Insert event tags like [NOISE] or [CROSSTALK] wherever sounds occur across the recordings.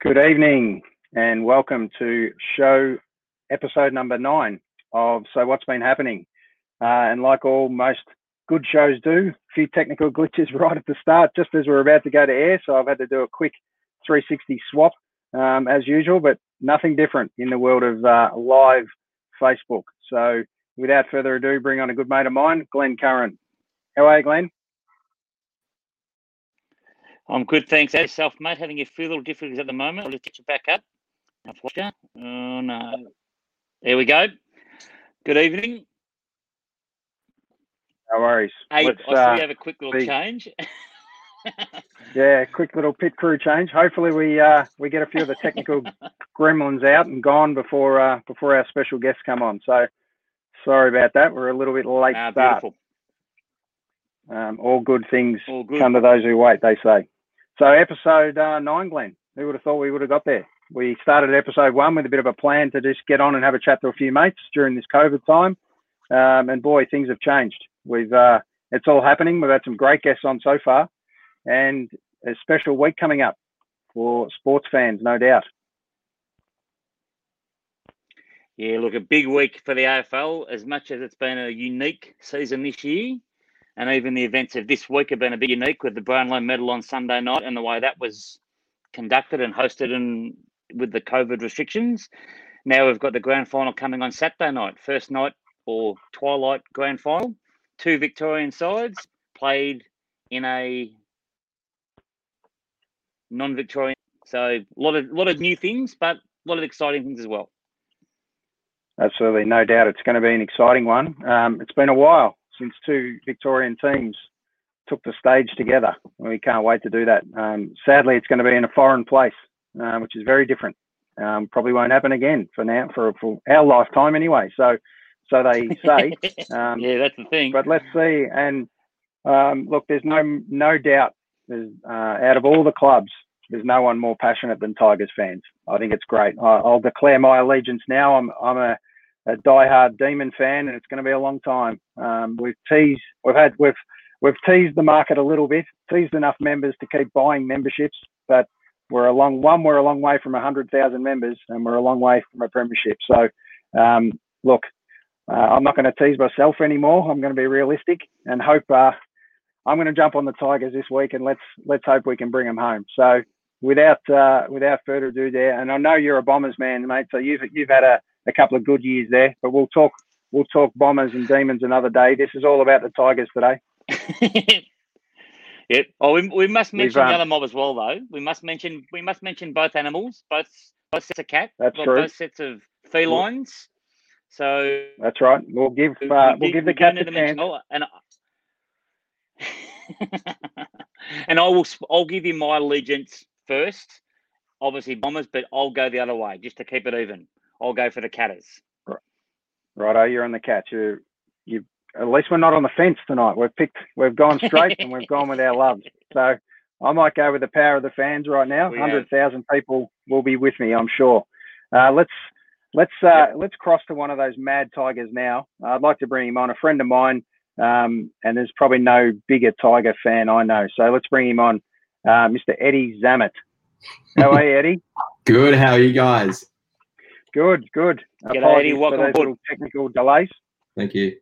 Good evening and welcome to show episode number nine of So What's Been Happening. Uh, and like all most good shows do, a few technical [LAUGHS] glitches right at the start, just as we're about to go to air. So I've had to do a quick 360 swap um, as usual, but nothing different in the world of uh, live Facebook. So without further ado, bring on a good mate of mine, Glenn Curran. How are you, Glenn? I'm good, thanks. As yourself, mate, having a few little difficulties at the moment. I'll just get you back up. Oh, no. There we go. Good evening. No worries. Hey, Let's, I uh, have a quick little change. [LAUGHS] yeah, quick little pit crew change. Hopefully, we uh, we get a few of the technical gremlins out and gone before uh, before our special guests come on. So sorry about that. We're a little bit late uh, start. Beautiful. Um, all good things all good. come to those who wait, they say. So episode uh, nine, Glenn. Who would have thought we would have got there? We started episode one with a bit of a plan to just get on and have a chat to a few mates during this COVID time, um, and boy, things have changed. We've uh, it's all happening. We've had some great guests on so far, and a special week coming up for sports fans, no doubt. Yeah, look, a big week for the AFL. As much as it's been a unique season this year, and even the events of this week have been a bit unique with the Brownlow medal on Sunday night and the way that was conducted and hosted and with the COVID restrictions. Now we've got the grand final coming on Saturday night, first night or twilight grand final. Two Victorian sides played in a non-Victorian. So a lot of lot of new things, but a lot of exciting things as well. Absolutely, no doubt, it's going to be an exciting one. Um, it's been a while since two Victorian teams took the stage together. We can't wait to do that. Um, sadly, it's going to be in a foreign place, uh, which is very different. Um, probably won't happen again for now, for, for our lifetime anyway. So, so they [LAUGHS] say. Um, yeah, that's the thing. But let's see. And um, look, there's no no doubt. There's uh, out of all the clubs, there's no one more passionate than Tigers fans. I think it's great. I, will declare my allegiance now. I'm I'm a a diehard Demon fan, and it's going to be a long time. Um, we've teased, we've had, we've we've teased the market a little bit, teased enough members to keep buying memberships, but we're a long one. We're a long way from hundred thousand members, and we're a long way from a premiership. So, um, look, uh, I'm not going to tease myself anymore. I'm going to be realistic and hope. Uh, I'm going to jump on the Tigers this week, and let's let's hope we can bring them home. So, without uh, without further ado, there, and I know you're a Bombers man, mate. So you've you've had a a couple of good years there. But we'll talk we'll talk bombers and demons another day. This is all about the Tigers today. [LAUGHS] yep. Oh, we, we must mention um, the other mob as well, though. We must mention we must mention both animals, both both sets of cat, that's true. both sets of felines. So that's right. We'll give uh, we'll give the cat a chance. And [LAUGHS] and I will I'll give you my allegiance first. Obviously bombers, but I'll go the other way just to keep it even. I'll go for the Catters. Right. Righto, you're on the catch. You, you. At least we're not on the fence tonight. We've picked. We've gone straight and we've gone with our loves. So I might go with the power of the fans right now. Hundred thousand people will be with me, I'm sure. Uh, let's let's uh, yep. let's cross to one of those mad tigers now. I'd like to bring him on. A friend of mine, um, and there's probably no bigger tiger fan I know. So let's bring him on, uh, Mr. Eddie Zammit. How are you, Eddie? Good. How are you guys? Good, good. G'day, Eddie. Welcome aboard. Technical delays. Thank you,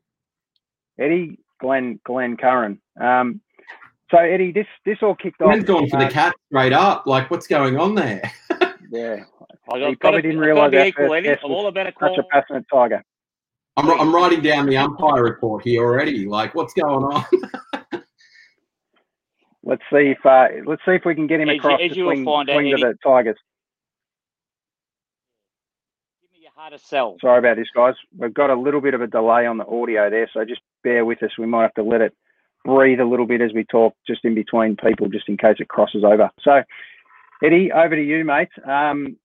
Eddie. Glenn, Glenn Curran. Um, so Eddie, this this all kicked Glenn's off. Glenn's gone for uh, the cat straight up. Like, what's going on there? [LAUGHS] yeah, I got, probably didn't realise that equal, Eddie. I'm all about a call. such a passionate tiger. I'm, I'm writing down the umpire report here already. Like, what's going on? [LAUGHS] let's see if uh, let's see if we can get him as across you, as you swing, find swing out, to the Tigers hard to sell. Sorry about this, guys. We've got a little bit of a delay on the audio there, so just bear with us. We might have to let it breathe a little bit as we talk, just in between people, just in case it crosses over. So, Eddie, over to you, mate. Um,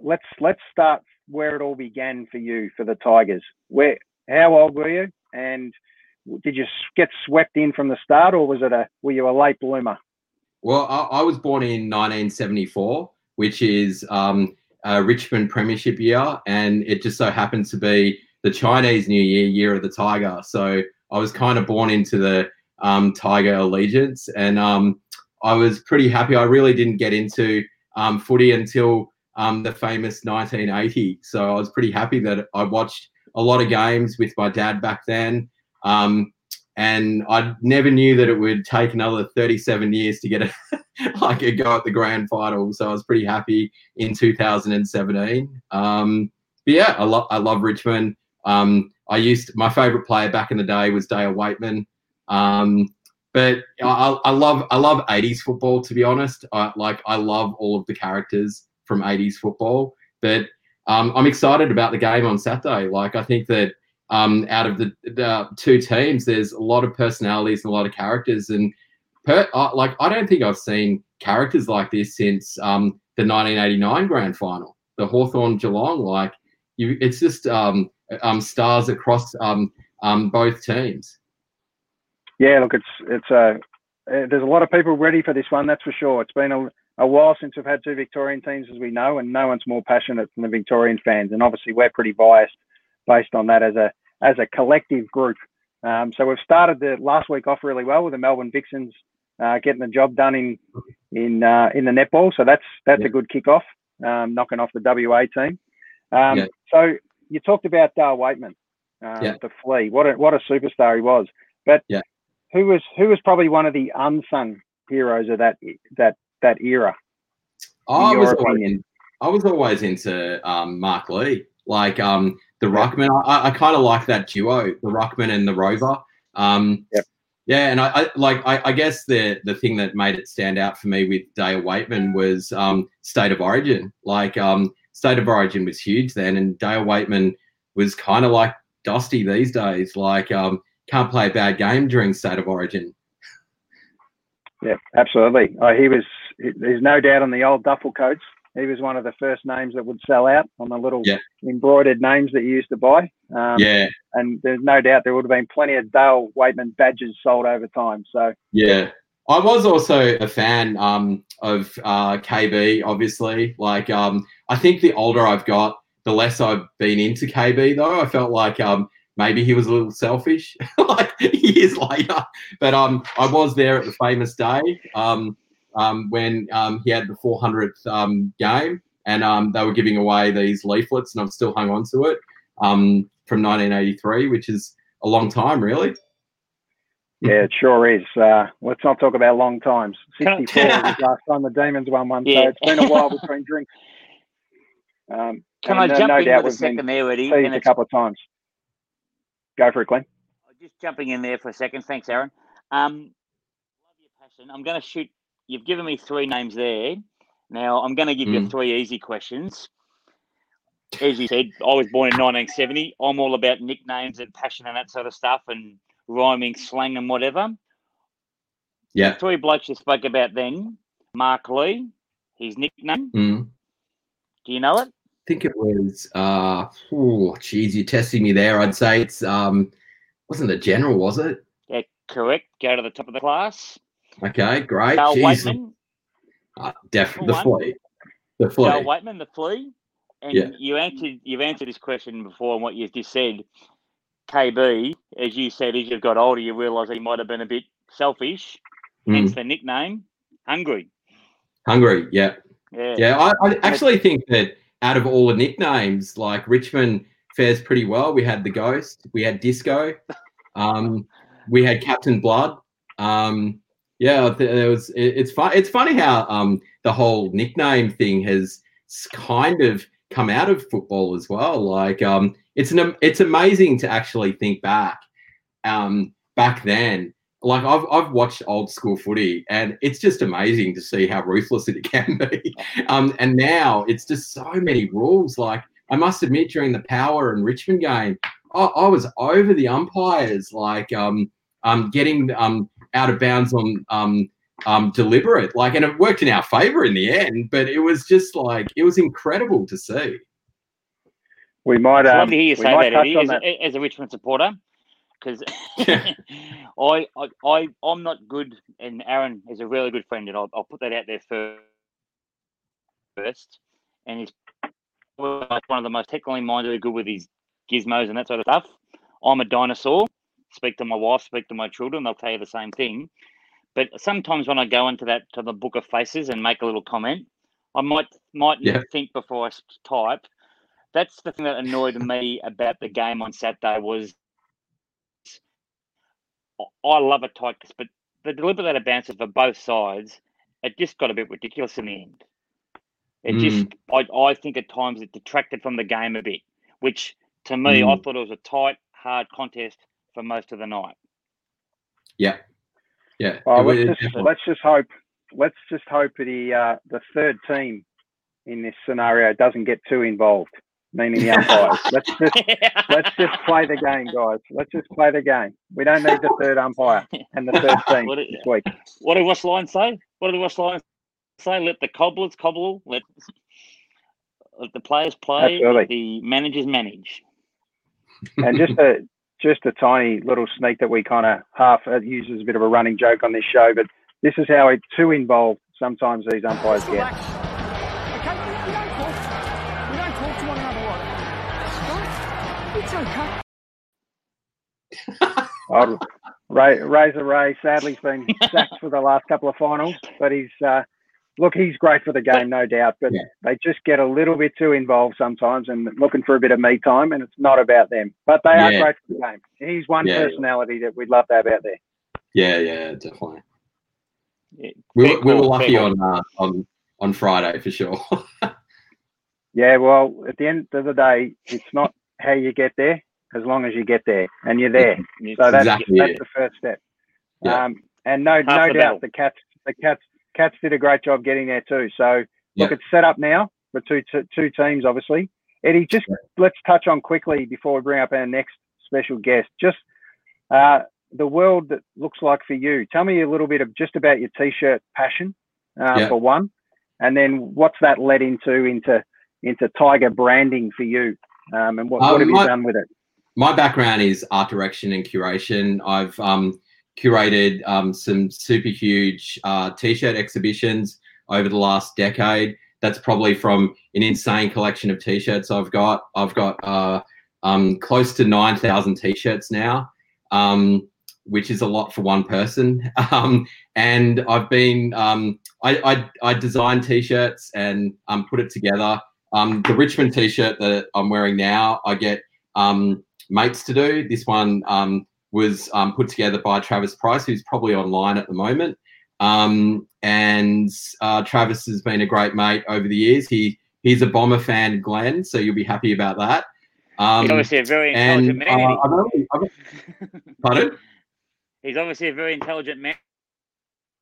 let's let's start where it all began for you for the Tigers. Where, how old were you, and did you get swept in from the start, or was it a were you a late bloomer? Well, I, I was born in 1974, which is um, uh, Richmond Premiership year, and it just so happens to be the Chinese New Year, Year of the Tiger. So I was kind of born into the um, Tiger allegiance, and um, I was pretty happy. I really didn't get into um, footy until um, the famous 1980. So I was pretty happy that I watched a lot of games with my dad back then. Um, and I never knew that it would take another 37 years to get a, [LAUGHS] like a go at the grand final. So I was pretty happy in 2017. Um, but yeah, I love I love Richmond. Um, I used my favorite player back in the day was Dale Weightman. Um, but I, I, love I love 80s football to be honest. I, like I love all of the characters from 80s football. But um, I'm excited about the game on Saturday. Like I think that um, out of the, the, two teams, there's a lot of personalities and a lot of characters. And per, uh, like I don't think I've seen characters like this since um, the 1989 grand final, the Hawthorn Geelong. Like you, it's just um, um, stars across um, um, both teams. Yeah, look, it's it's a uh, there's a lot of people ready for this one. That's for sure. It's been a, a while since we've had two Victorian teams, as we know, and no one's more passionate than the Victorian fans. And obviously, we're pretty biased based on that as a as a collective group. Um, so we've started the last week off really well with the Melbourne Vixens uh, getting the job done in in uh, in the netball. So that's that's yeah. a good kickoff, um, knocking off the WA team. Um, yeah. So you talked about Dale Weightman, uh, yeah. the flea. What a what a superstar he was. But yeah. who was who was probably one of the unsung heroes of that that that era? I was always, I was always into um, Mark Lee, like um, the Ruckman. I, I kind of like that duo, the Ruckman and the Rover. Um, yep. Yeah, and I, I like I, I, guess the the thing that made it stand out for me with Dale Weightman was um, State of Origin. Like um, State of Origin was huge then, and Dale Weightman was kind of like Dusty these days. Like um, can't play a bad game during State of Origin. Yeah, absolutely. Uh, he was. There's no doubt on the old duffel coats. He was one of the first names that would sell out on the little yeah. embroidered names that you used to buy. Um, yeah. And there's no doubt there would have been plenty of Dale Weightman badges sold over time. So yeah, I was also a fan um, of uh, KB. Obviously, like um, I think the older I've got, the less I've been into KB. Though I felt like um, maybe he was a little selfish, [LAUGHS] like years later. But um, I was there at the famous day um, um, when um, he had the 400th um, game, and um, they were giving away these leaflets, and I've still hung on to it um, from 1983, which is a long time, really. Yeah, it sure is. Uh, let's not talk about long times. [LAUGHS] 64 [LAUGHS] was last time the Demons won one, yeah. so it's been a while between drinks. [LAUGHS] Um, Can I jump no in with a second there, Eddie? A couple of times. Go for it, Glenn. Just jumping in there for a second. Thanks, Aaron. Um, love your passion. I'm going to shoot. You've given me three names there. Now I'm going to give mm. you three easy questions. As you said, I was born in 1970. I'm all about nicknames and passion and that sort of stuff, and rhyming, slang, and whatever. Yeah. The three blokes you spoke about then. Mark Lee, his nickname. Mm. Do you know it? I think it was uh oh geez, you're testing me there. I'd say it's um wasn't the general, was it? Yeah, correct. Go to the top of the class. Okay, great. Dale Weightman. Uh, definitely the flea. The flea. Dale Weightman, the flea. And yeah. you answered you've answered this question before and what you just said. KB, as you said, as you've got older, you realise he might have been a bit selfish. Mm. Hence the nickname, Hungry. Hungry, yeah. Yeah. Yeah. I, I actually think that out of all the nicknames, like Richmond fares pretty well. We had the Ghost, we had Disco, um, we had Captain Blood. Um, yeah, there was. It's fun. It's funny how um, the whole nickname thing has kind of come out of football as well. Like, um, it's an it's amazing to actually think back. Um, back then, like I've I've watched old school footy and it's just amazing to see how ruthless it [LAUGHS] can be. Um, and now it's just so many rules. Like I must admit, during the Power and Richmond game, I, I was over the umpires, like um, um, getting um out of bounds on um um deliberate, like, and it worked in our favour in the end. But it was just like it was incredible to see. We might. Um, love to hear you say that, Eddie, as, that. as a Richmond supporter because [LAUGHS] [LAUGHS] I, I, I, I'm not good, and Aaron is a really good friend, and I'll, I'll put that out there first. And he's one of the most technically minded, good with his gizmos and that sort of stuff. I'm a dinosaur. Speak to my wife, speak to my children, they'll tell you the same thing. But sometimes when I go into that to the book of faces and make a little comment, I might might Yeah. think before I type. That's the thing that annoyed me about the game on Saturday was I- I love a tight, but the deliberate that bounces for both sides, it just got a bit ridiculous in the end. It just, I, I think at times it detracted from the game a bit, which to me, I Mm. thought it was a tight, hard contest for most of the night. Yeah. Oh, it let's just definitely- let's just hope let's just hope the uh, the third team in this scenario doesn't get too involved, meaning the umpires. [LAUGHS] let's just let's just play the game, guys. Let's just play the game. We don't need the third umpire and the third [LAUGHS] team What it- this week. What did West Line say? What did West Line say? Let the cobblers cobble. Let, let the players play. Absolutely. The managers manage. And just a just a tiny little sneak that we kind of half uh, use as a bit of a running joke on this show, but this is how it, too involved sometimes these umpires get. Okay, we don't, talk. We don't talk to one another like It's okay. Ray, Razor Ray sadly has been sacked for the last couple of finals, but he's uh, look he's great for the game, no doubt. But Yeah. they just get a little bit too involved sometimes and looking for a bit of me time, and it's not about them. But they are great for the game. He's one Yeah. personality that we'd love to have out there. Yeah, yeah, definitely. Yeah, We, were- we were lucky on uh, on on Friday for sure. [LAUGHS] Yeah, well, at the end of the day, it's not how you get there, as long as you get there and you're there. [LAUGHS] So that's Exactly that's the first step. Yeah. Um, and no, Half no the doubt battle. the cats, the cats, cats did a great job getting there too. So look, Yeah. it's set up now for two two two teams, obviously. Eddie, just Yeah. let's touch on quickly before we bring up our next special guest. Just uh, the world that looks like for you. Tell me a little bit of just about your t-shirt passion uh, Yeah. for one, and then what's that led into into into Tiger branding for you, um, and what, Um, what have you my- done with it? my background is art direction and curation. I've um, curated um, some super huge uh, t-shirt exhibitions over the last decade. That's probably from an insane collection of t-shirts I've got. I've got uh, um, close to nine thousand t-shirts now, um, which is a lot for one person. [LAUGHS] Um, and I've been um, I, I I design t-shirts and um, put it together. Um, the Richmond t-shirt that I'm wearing now, I get mates to do. This one was um, put together by Travis Price, who's probably online at the moment. Um, and uh, Travis has been a great mate over the years. He he's a bomber fan, Glenn, so you'll be happy about that. Um, He's obviously a very and intelligent uh, man. I've, pardon? [LAUGHS] He's obviously a very intelligent man.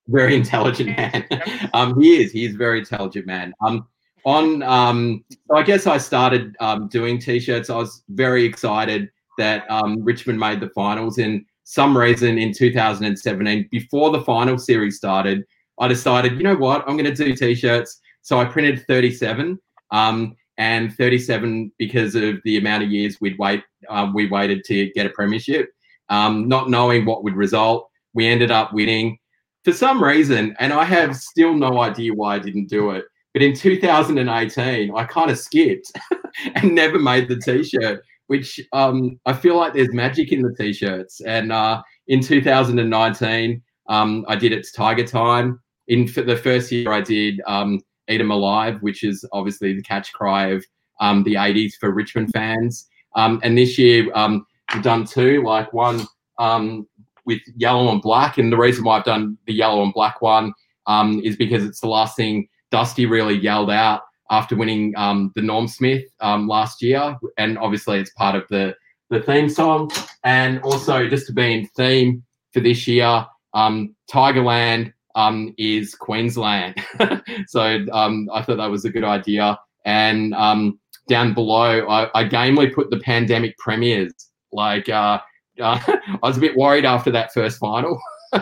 very intelligent man. [LAUGHS] [LAUGHS] um, he is. He is a very intelligent man. Um, on um, so I guess I started um, doing t-shirts. I was very excited that um, Richmond made the finals. And some reason in 2017, before the final series started, I decided, you know what, I'm going to do t-shirts. So I printed 37. Um, and 37 because of the amount of years we'd wait, uh, we waited to get a premiership, um, not knowing what would result. We ended up winning for some reason, and I have still no idea why I didn't do it. But in 2018, I kind of skipped [LAUGHS] and never made the t-shirt, which um, I feel like there's magic in the t-shirts. And uh, in 2019, um, I did it's Tiger Time. In the first year, I did um, Eat 'em Alive, which is obviously the catch cry of um, the 80s for Richmond fans. Um, and this year, um, we've done two, like one um, with yellow and black. And the reason why I've done the yellow and black one um, is because it's the last thing Dusty really yelled out after winning um, the Norm Smith um, last year. And obviously, it's part of the, the theme song. And also, just to be in theme for this year, um, Tigerland um, is Queensland. [LAUGHS] so um, I thought that was a good idea. And um, down below, I, I gamely put the pandemic premiers. Like, uh, [LAUGHS] uh, I was a bit worried after that first final. [LAUGHS]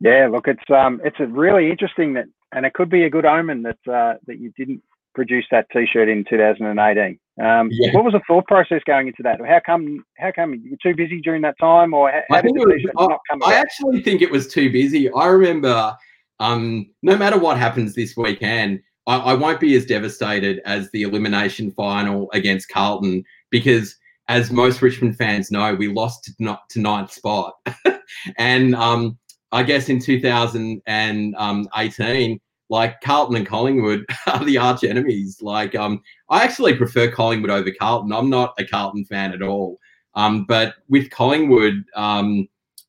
Yeah, look, it's um, it's really interesting that, and it could be a good omen that uh, that you didn't produce that T-shirt in 2018. Um, Yeah. What was the thought process going into that? How come? How come you were too busy during that time, or how, how I did the was- I- not come I actually think it was too busy. I remember, um, no matter what happens this weekend, I, I won't be as devastated as the elimination final against Carlton because, as most Richmond fans know, we lost to, not, to ninth spot. [LAUGHS] and um, I guess in 2018, like Carlton and Collingwood [LAUGHS] are the arch enemies. Like, um, I actually prefer Collingwood over Carlton. I'm not a Carlton fan at all. Um, but with Collingwood, um,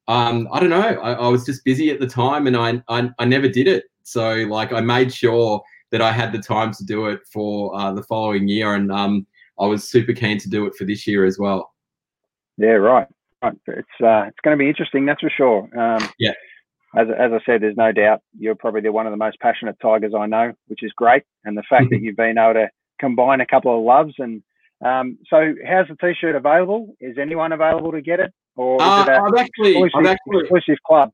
um, I don't know. I, I, was just busy at the time, and I, I, I never did it. So like, I made sure that I had the time to do it for uh, the following year, and um, I was super keen to do it for this year as well. Yeah, right. right. It's uh, it's going to be interesting, that's for sure. Um, yeah as, as I said, there's no doubt you're probably the one of the most passionate Tigers I know, which is great. And the fact that you've been able to combine a couple of loves and um, so how's the t-shirt available? Is anyone available to get it, or uh, it I've actually, exclusive, I've actually, exclusive club?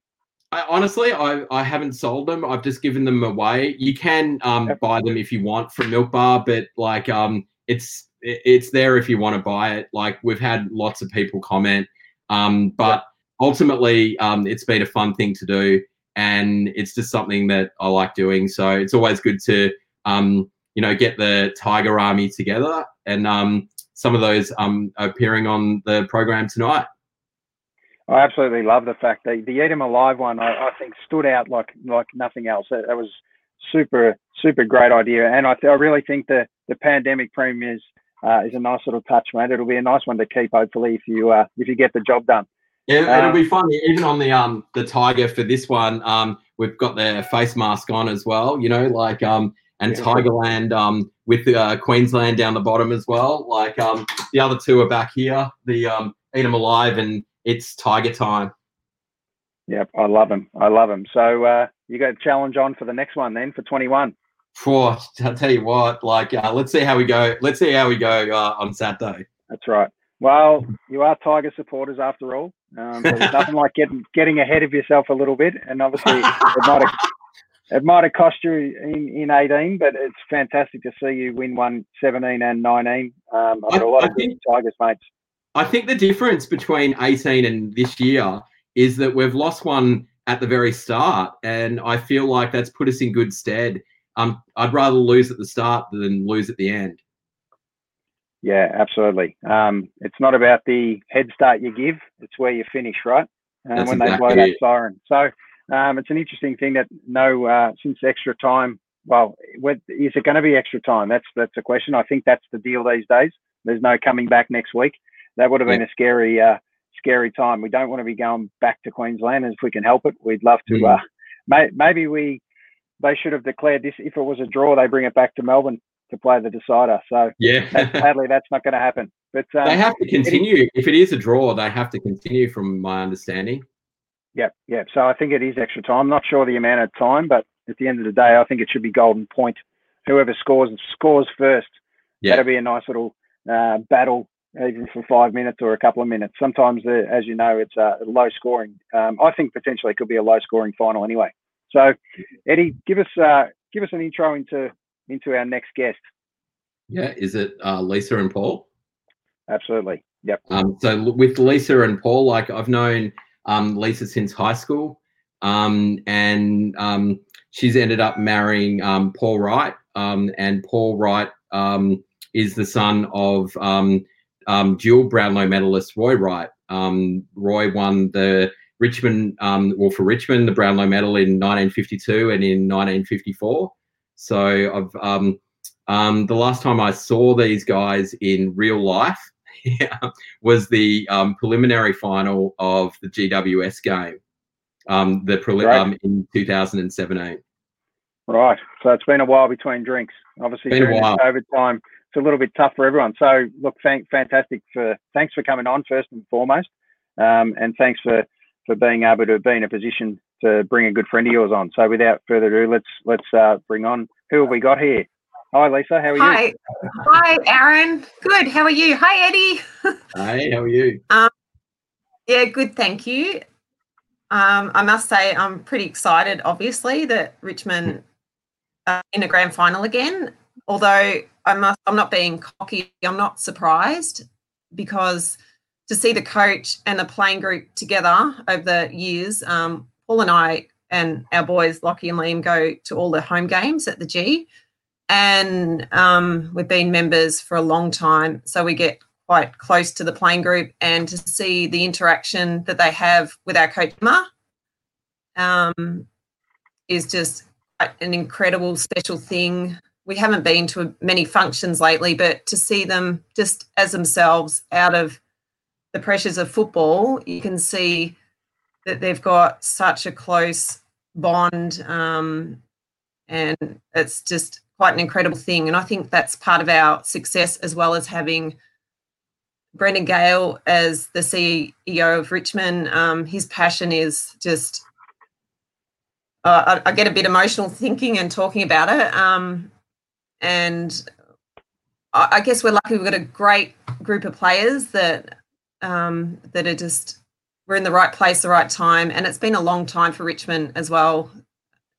I, honestly, I, I haven't sold them. I've just given them away. You can um, buy them if you want from Milk Bar, but like um, it's it's there if you want to buy it. Like we've had lots of people comment, um, but ultimately, um, it's been a fun thing to do, and it's just something that I like doing. So it's always good to, um, you know, get the Tiger Army together, and um, some of those um, appearing on the program tonight. I absolutely love the fact that the Eat 'em Alive one, I, I, think, stood out like like nothing else. That, it was super super great idea, and I, th- I really think the the pandemic premiers uh, is a nice little touch, mate. It'll be a nice one to keep, hopefully, if you uh, if you get the job done. Yeah, it'll be um, funny. Even on the um the tiger for this one, um, we've got their face mask on as well. You know, like um and yeah. Tigerland um with uh, Queensland down the bottom as well. Like um the other two are back here. The um Eat 'em Alive and it's Tiger time. Yep, I love them. I love them. So uh, you got a challenge on for the next one then for 21. For I'll tell you what, like uh, let's see how we go. Let's see how we go uh, on Saturday. That's right. Well, you are Tiger supporters after all. Um, there's nothing like getting getting ahead of yourself a little bit, and obviously it might have it might have cost you in, in 18, but it's fantastic to see you win one 17 and 19. Um, I've got a lot I of think, Tigers mates. I think the difference between 18 and this year is that we've lost one at the very start, and I feel like that's put us in good stead. Um, I'd rather lose at the start than lose at the end. Yeah, absolutely. Um, it's not about the head start you give; it's where you finish, right? Uh, when exactly they blow that siren. So um, it's an interesting thing that no, uh, since extra time. Well, is it going to be extra time? That's that's a question. I think that's the deal these days. There's no coming back next week. That would have been yeah. a scary, uh, scary time. We don't want to be going back to Queensland if we can help it. We'd love to. Mm. May, maybe we they should have declared this. If it was a draw, they bring it back to Melbourne to play the decider. So yeah, [LAUGHS] sadly, that's not going to happen. But um, they have to continue. It, if it is a draw, they have to continue, from my understanding. Yep, yep. So I think it is extra time. I'm not sure the amount of time, but at the end of the day, I think it should be golden point. Whoever scores scores first. Yeah. That'll be a nice little uh, battle, even for five minutes or a couple of minutes. Sometimes, uh, as you know, it's uh, low scoring. Um, I think potentially it could be a low scoring final anyway. So, Eddie, give us uh, give us an intro into into our next guest. Yeah, is it uh, Lisa and Paul? Absolutely. Yep. Um, so with Lisa and Paul, like I've known um, Lisa since high school, um, and um, she's ended up marrying um, Paul Wright, um, and Paul Wright um, is the son of um, um, dual Brownlow medalist Roy Wright. Um, Roy won the Richmond, um, well for Richmond, the Brownlow medal in 1952 and in 1954. So I've um, um, the last time I saw these guys in real life [LAUGHS] was the um, preliminary final of the GWS game, um, the pre- um, in 2017. Right. So it's been a while between drinks. Obviously, been during this COVID time, it's a little bit tough for everyone. So look, thank, fantastic for thanks for coming on first and foremost, um, and thanks for for being able to be in a position to bring a good friend of yours on. So without further ado, let's let's uh, bring on who have we got here? Hi Lisa, how are Hi. you? Hi Aaron. Good. How are you? Hi Eddie. [LAUGHS] Hi, how are you? Um, yeah, good, thank you. Um, I must say I'm pretty excited, obviously, that Richmond uh, in a grand final again. Although I must, I'm not being cocky. I'm not surprised because to see the coach and the playing group together over the years, um, Paul and I and our boys, Lockie and Liam, go to all the home games at the G. And um, we've been members for a long time. So we get quite close to the playing group and to see the interaction that they have with our coach, Dimma, um, is just an incredible special thing. We haven't been to many functions lately, but to see them just as themselves out of the pressures of football, you can see that they've got such a close bond. Um, and it's just quite an incredible thing. And I think that's part of our success as well as having Brendan Gale as the CEO of Richmond. Um, his passion is just, uh, I, I, get a bit emotional thinking and talking about it. Um, and I, I, guess we're lucky we've got a great group of players that um, that are just we're in the right place, the right time, and it's been a long time for Richmond as well.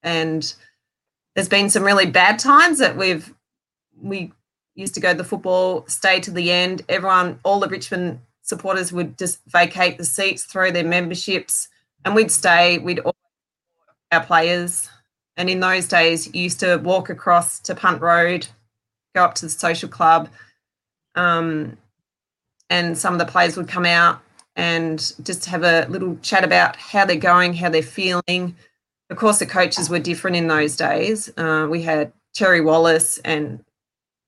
And there's been some really bad times that we've we used to go to the football, stay to the end. Everyone, all the Richmond supporters would just vacate the seats, throw their memberships, and we'd stay. We'd all our players. And in those days, you used to walk across to Punt Road, go up to the social club, um, and some of the players would come out and just have a little chat about how they're going, how they're feeling. Of course, the coaches were different in those days. Uh, we had Terry Wallace and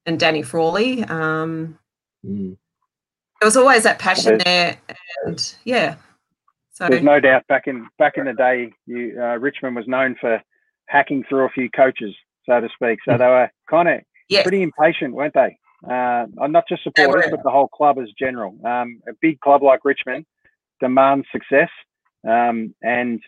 and Danny Frawley. Um, mm. There was always that passion there, and yeah. So there's no doubt back in back in the day, you, uh, Richmond was known for hacking through a few coaches, so to speak. So they were kind of yes. pretty impatient, weren't they? Uh, not just supporters, but the whole club as general. Um, a big club like Richmond demands success, um, and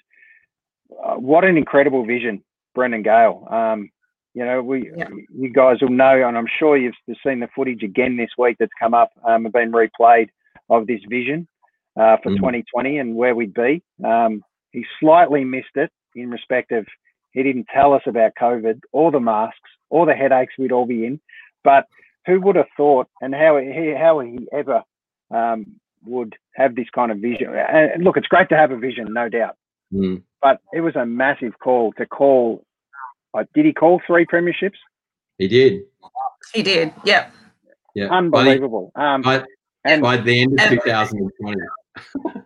uh, what an incredible vision, Brendan Gale. Um, you know, we yeah. you guys will know, and I'm sure you've seen the footage again this week that's come up um, and been replayed of this vision uh, for mm. 2020 and where we'd be. Um, he slightly missed it in respect of he didn't tell us about COVID or the masks or the headaches we'd all be in. But who would have thought, and how he how he ever um, would have this kind of vision? And look, it's great to have a vision, no doubt. Mm. But it was a massive call to call uh, did he call three premierships? He did. He did. Yep. Yeah. Unbelievable. By, um, by, and by the end of 2020. [LAUGHS]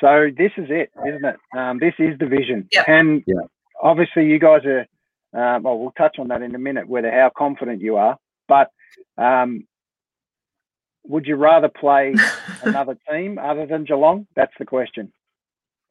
so this is it, isn't it? Um, this is the vision. Yep. And yeah. obviously, you guys are. Um, well, we'll touch on that in a minute, whether how confident you are. But um, would you rather play [LAUGHS] another team other than Geelong? That's the question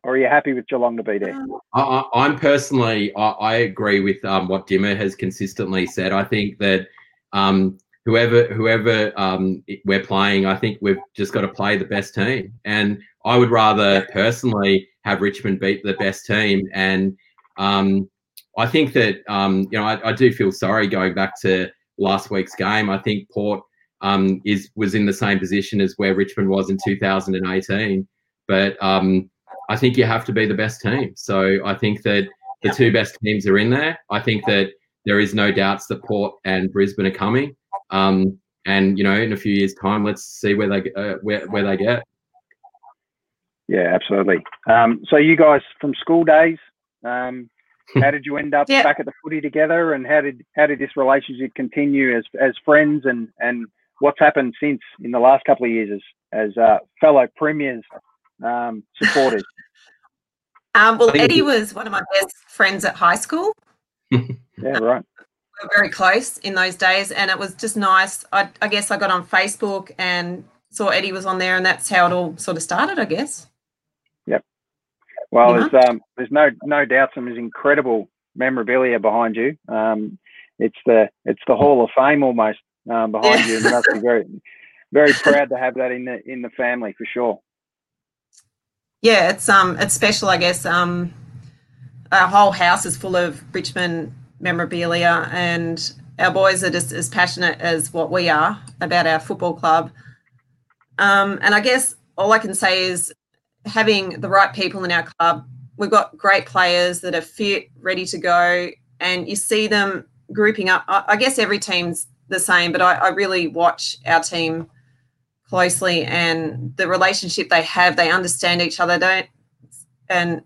or are you happy with Geelong to be there? I, am personally, I, I, agree with um, what Dimma has consistently said. I think that um, whoever whoever um, we're playing, I think we've just got to play the best team. And I would rather personally have Richmond beat the best team. And um, I think that um, you know I, I, do feel sorry going back to last week's game. I think Port um, is was in the same position as where Richmond was in 2018, but um, I think you have to be the best team. So I think that the two best teams are in there. I think that there is no doubts that Port and Brisbane are coming. Um, and you know, in a few years' time, let's see where they uh, where where they get. Yeah, absolutely. Um, so you guys from school days, um, [LAUGHS] how did you end up yeah. back at the footy together, and how did how did this relationship continue as as friends, and and what's happened since in the last couple of years as as uh, fellow premiers um, supporters? [LAUGHS] um, well, Eddie was one of my best friends at high school. [LAUGHS] yeah, right. We were very close in those days, and it was just nice. I, I guess I got on Facebook and saw Eddie was on there, and that's how it all sort of started, I guess. Well, there's um, there's no no doubt some incredible memorabilia behind you. Um, it's the it's the Hall of Fame almost um, behind yeah. you, and you must be very very proud to have that in the in the family for sure yeah, it's um it's special, I guess. Um, our whole house is full of Richmond memorabilia, and our boys are just as passionate as what we are about our football club. Um, and I guess all I can say is having the right people in our club. We've got great players that are fit, ready to go, and you see them grouping up. I, I guess every team's the same, but I, I really watch our team closely and the relationship they have they understand each other don't and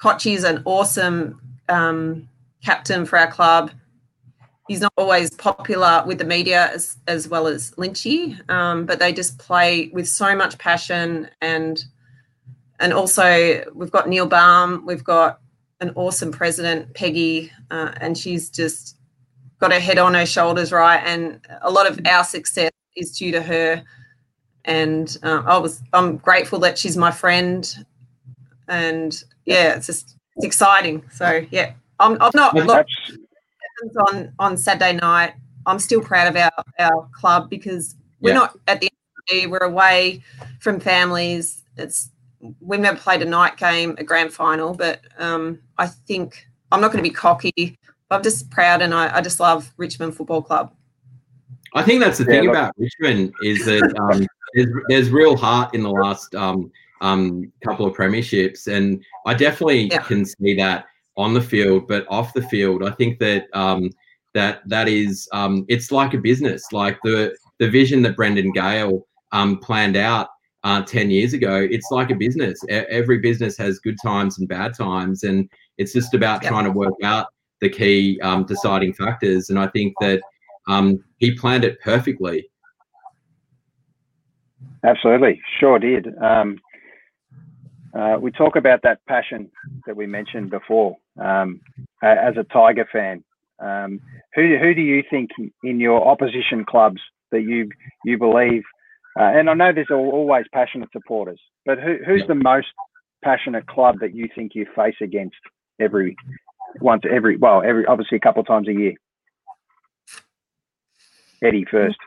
Cotchy's an awesome um, captain for our club he's not always popular with the media as, as well as Lynchy, um, but they just play with so much passion and and also we've got Neil Balme, we've got an awesome president, Peggy, uh, and she's just got her head on her shoulders, right? And a lot of our success is due to her. And uh, I was, I'm grateful that she's my friend, and yeah, it's just it's exciting. So yeah, I'm, I'm not look, on on Saturday night. I'm still proud of our our club because we're Yeah. not at the end of the day, we're away from families. It's we've never played a night game, a grand final, but um, I think I'm not going to be cocky. I'm just proud, and I, I just love Richmond Football Club. I think that's the Yeah, thing look- about Richmond is that [LAUGHS] um, there's, there's real heart in the last um, um, couple of premierships, and I definitely Yeah. can see that on the field, but off the field, I think that um, that that is um, it's like a business, like the the vision that Brendan Gale um, planned out uh, ten years ago. It's like a business. E- every business has good times and bad times, and it's just about Yeah. trying to work out the key um, deciding factors. And I think that um, he planned it perfectly. Absolutely, sure did. Um, uh, we talk about that passion that we mentioned before. Um, as a Tiger fan, um, who who do you think in your opposition clubs that you you believe? Uh, and I know there's always passionate supporters, but who, who's Yeah. the most passionate club that you think you face against every once every well every obviously a couple of times a year? Eddie first.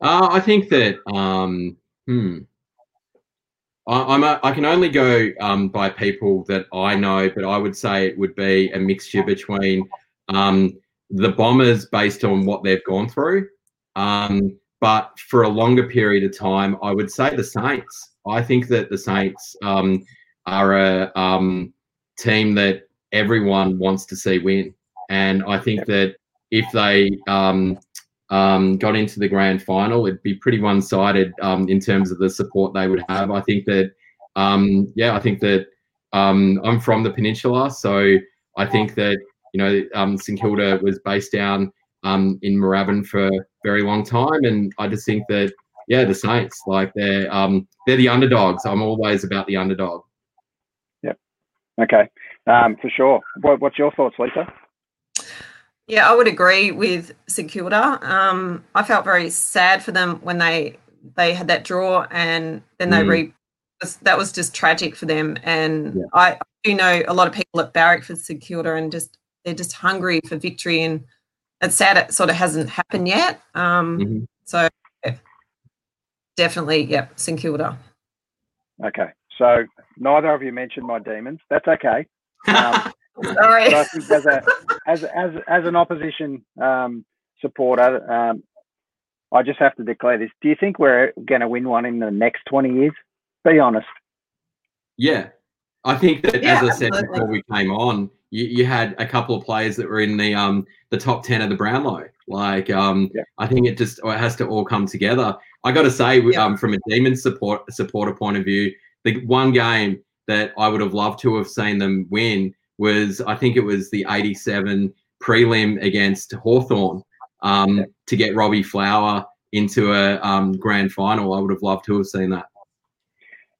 Uh, I think that um, hmm, I, I'm a, I can only go um, by people that I know, but I would say it would be a mixture between um, the Bombers based on what they've gone through, um, but for a longer period of time, I would say the Saints. I think that the Saints um, are a um, team that everyone wants to see win, and I think that if they um, um, got into the grand final, it'd be pretty one sided um, in terms of the support they would have. I think that, um, yeah, I think that um, I'm from the peninsula, so I think that you know um, St Kilda was based down um, in Moorabbin for very long time, and I just think that yeah, the Saints like they're um, they're the underdogs. I'm always about the underdog. Yeah. Okay, um, for sure. What, what's your thoughts, Lisa? Yeah, I would agree with St Kilda. Um, I felt very sad for them when they they had that draw, and then they Mm. re. That was just tragic for them, and Yeah. I I do know a lot of people at Barrack for St Kilda, and just they're just hungry for victory, and it's sad it sort of hasn't happened yet. Um, Mhm. So yeah, definitely, yep, St Kilda. Okay, so neither of you mentioned my demons. That's okay. Um, [LAUGHS] Sorry. but I think as a as as as an opposition um, supporter, um, I just have to declare this. Do you think we're going to win one in the next twenty years? Be honest. Yeah, I think that Yeah, as I said absolutely. before we came on, you, you had a couple of players that were in the um the top ten of the Brownlow. Like um, Yeah. I think it just it has to all come together. I got to say, Yeah. um, from a demon support supporter point of view, the one game that I would have loved to have seen them win was I think it was the '87 prelim against Hawthorn um, Yeah. to get Robbie Flower into a um, grand final. I would have loved to have seen that.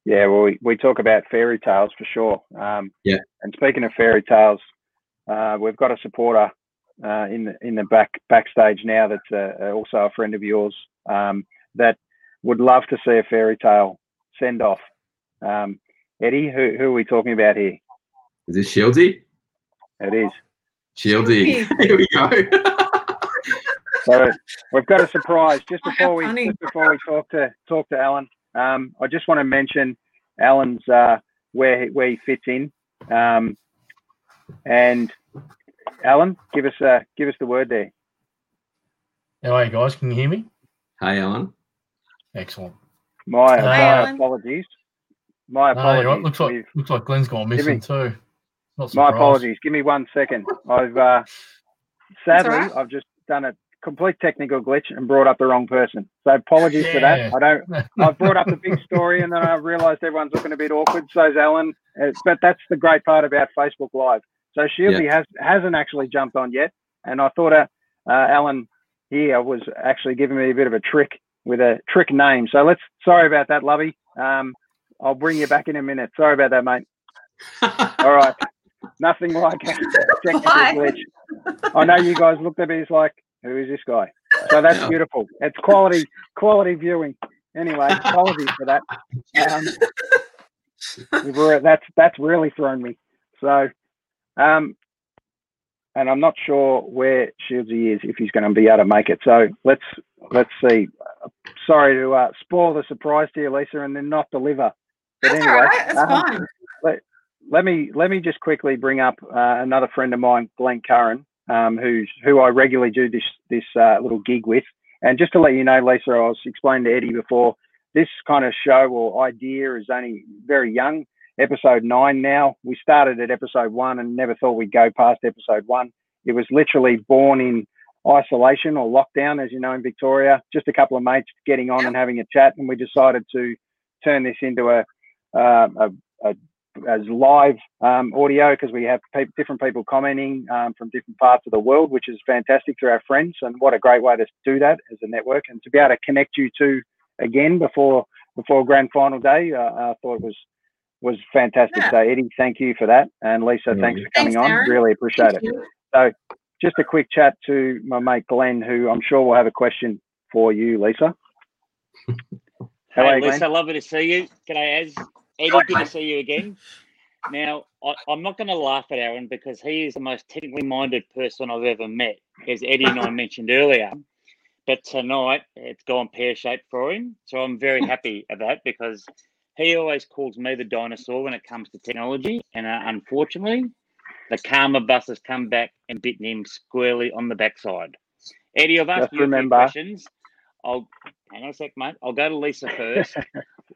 Yeah, well, we, we talk about fairy tales for sure. Um, Yeah. And speaking of fairy tales, uh, we've got a supporter uh, in the in the back backstage now that's uh, also a friend of yours um, that would love to see a fairy tale send off. Um, Eddie, who who are we talking about here? Is this Shieldsy? It is. Shieldsy. [LAUGHS] Here we go. So we've got a surprise just Oh, before we just before we talk to talk to Alan. Um, I just want to mention Alan's uh, where he- where he fits in, um, and Alan, give us uh, give us the word there. How are you guys? Can you hear me? hey, Alan. Excellent. My Hi, my apologies. My No, apologies. right. Looks like We've- looks like Glenn's gone missing me- too. Not my apologies. Give me one second. I've uh, sadly right. I've just done a complete technical glitch and brought up the wrong person. So apologies for that. I don't [LAUGHS] I've brought up the big story and then I realised everyone's looking a bit awkward. So's Alan. Uh, but that's the great part about Facebook Live. So Shieldy has hasn't actually jumped on yet, and I thought uh, uh, Alan here was actually giving me a bit of a trick with a trick name. So let's sorry about that, Lovey. Um, I'll bring you back in a minute. Sorry about that, mate. [LAUGHS] All right. nothing like a [LAUGHS] technical glitch. I know you guys looked at me as like, who is this guy? So that's Yeah. beautiful. It's quality quality viewing. Anyway, [LAUGHS] apologies for that. Um, [LAUGHS] that's that's really thrown me. So, um, and I'm not sure where Shieldsy is if he's going to be able to make it. So let's let's see. Sorry to uh, spoil the surprise to you, Lisa, and then not deliver. But That's anyway, all right. That's um, fine. let me let me just quickly bring up uh, another friend of mine, Glenn Curran, um, who's who I regularly do this this uh, little gig with. And just to let you know, Lisa, I was explaining to Eddie before. This kind of show or idea is only very young. Episode nine now. We started at episode one and never thought we'd go past episode one. It was literally born in isolation or lockdown, as you know, in Victoria. Just a couple of mates getting on and having a chat, and we decided to turn this into a uh, a, a as live um, audio because we have pe- different people commenting um, from different parts of the world, which is fantastic through our friends. And what a great way to do that as a network and to be able to connect you to again before before grand final day. Uh, I thought it was was fantastic. Yeah. So Eddie, thank you for that, and Lisa, Yeah. thanks for coming Thanks, on. Aaron. Really appreciate Thank it. you. Just a quick chat to my mate Glenn, who I'm sure will have a question for you, Lisa. [LAUGHS] Hello, Hey, Glenn. Lisa, lovely to see you. G'day, Az. Eddie, good to see you again. Now, I, I'm not going to laugh at Aaron because he is the most technically minded person I've ever met, as Eddie and I [LAUGHS] mentioned earlier. But tonight, it's gone pear shaped for him. So I'm very happy about that because he always calls me the dinosaur when it comes to technology. And uh, unfortunately, the karma bus has come back and bitten him squarely on the backside. Eddie, I've asked Just you a few remember- questions. I'll hang on a sec, mate. I'll go to Lisa first. [LAUGHS]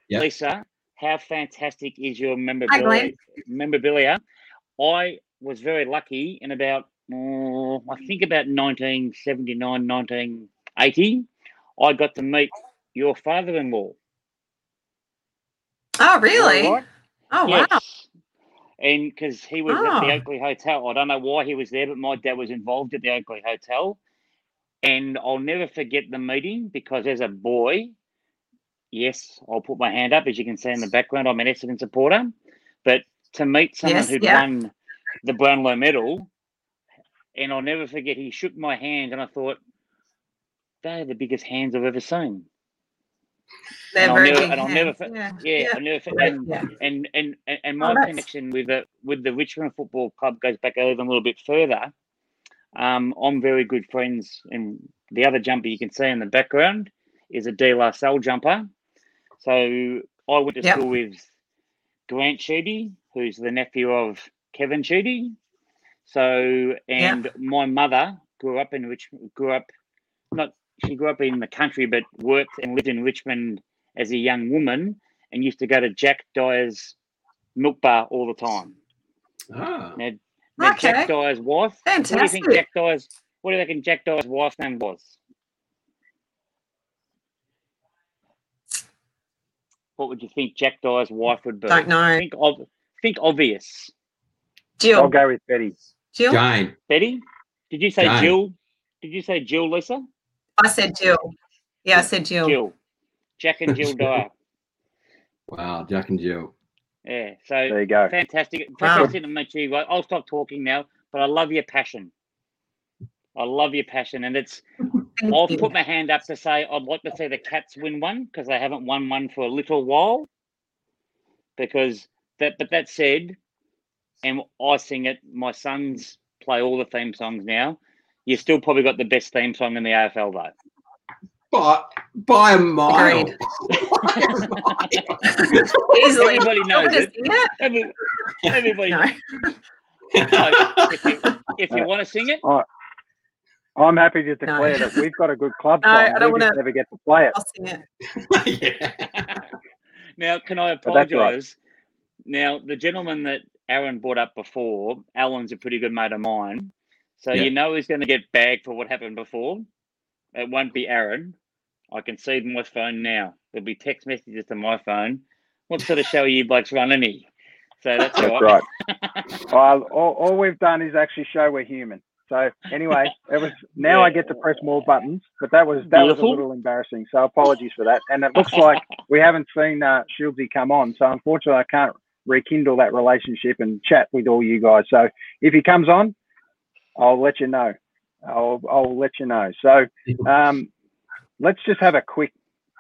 Yeah. Lisa, how fantastic is your memorabilia? I was very lucky in about, uh, I think about 1979, 1980. I got to meet your father-in-law. Oh, really? right? Oh, yes. wow. And because he was at the Oh. Oakleigh Hotel. I don't know why he was there, but my dad was involved at the Oakleigh Hotel. And I'll never forget the meeting because as a boy, yes, I'll put my hand up. As you can see in the background, I'm an Essendon supporter. But to meet someone Yes, who'd yeah. won the Brownlow medal, and I'll never forget, he shook my hand and I thought, they're the biggest hands I've ever seen. They're And I'll never- big and I'll hands. never for- yeah. Yeah, I'll never forget. And, yeah. and and and, and Oh, my that's- connection with the with the Richmond Football Club goes back even a little bit further. Um, I'm very good friends, and the other jumper you can see in the background is a De La Salle jumper. So I went to Yep. school with Grant Sheedy, who's the nephew of Kevin Sheedy. So and my mother grew up in Richmond. Grew up not she grew up in the country, but worked and lived in Richmond as a young woman and used to go to Jack Dyer's milk bar all the time. Ah, Now, now Jack Dyer's wife. What do you think Jack Dyer's? What do you reckon Jack Dyer's wife's name was? What would you think Jack Dyer's wife would be? Don't know. Think of think obvious. Jill. I'll go with Betty. Jill. Jane. Betty, did you say Jane. Jill? Did you say Jill, Lisa? I said Jill. Yeah, I said Jill. Jill. Jack and Jill [LAUGHS] Dyer. Wow, Jack and Jill. Yeah. So There you go. Fantastic. Wow. Fantastic to meet you. I'll stop talking now, but I love your passion. I love your passion. And it's, Thank I'll you. put my hand up to say I'd like to see the Cats win one because they haven't won one for a little while. Because that, but that said, and I sing it, my sons play all the theme songs now. You still probably got the best theme song in the AFL though. But by a mile. Agreed. [LAUGHS] Easily. Everybody knows Want me to it. sing it? Every- Everybody, No. [LAUGHS] if you, if you want to sing it, I'm happy to No. declare that we've got a good club [LAUGHS] No. I don't wanna- never get to play it. It. yeah. [LAUGHS] Now, can I But right. apologise? Now, the gentleman that Aaron brought up before, Alan's a pretty good mate of mine. So Yeah. you know he's going to get bagged for what happened before. It won't be Aaron. I can see my phone now. There'll be text messages to my phone. What sort of show are you blokes running here? So that's all That's right. right. [LAUGHS] well, all, all we've done is actually show we're human. So anyway, it was [LAUGHS] now I get to press more buttons, but that was that was a little embarrassing. So apologies for that. And it looks [LAUGHS] like we haven't seen uh, Shieldsy come on, so unfortunately I can't rekindle that relationship and chat with all you guys. So if he comes on, I'll let you know. I'll I'll let you know. So um, let's just have a quick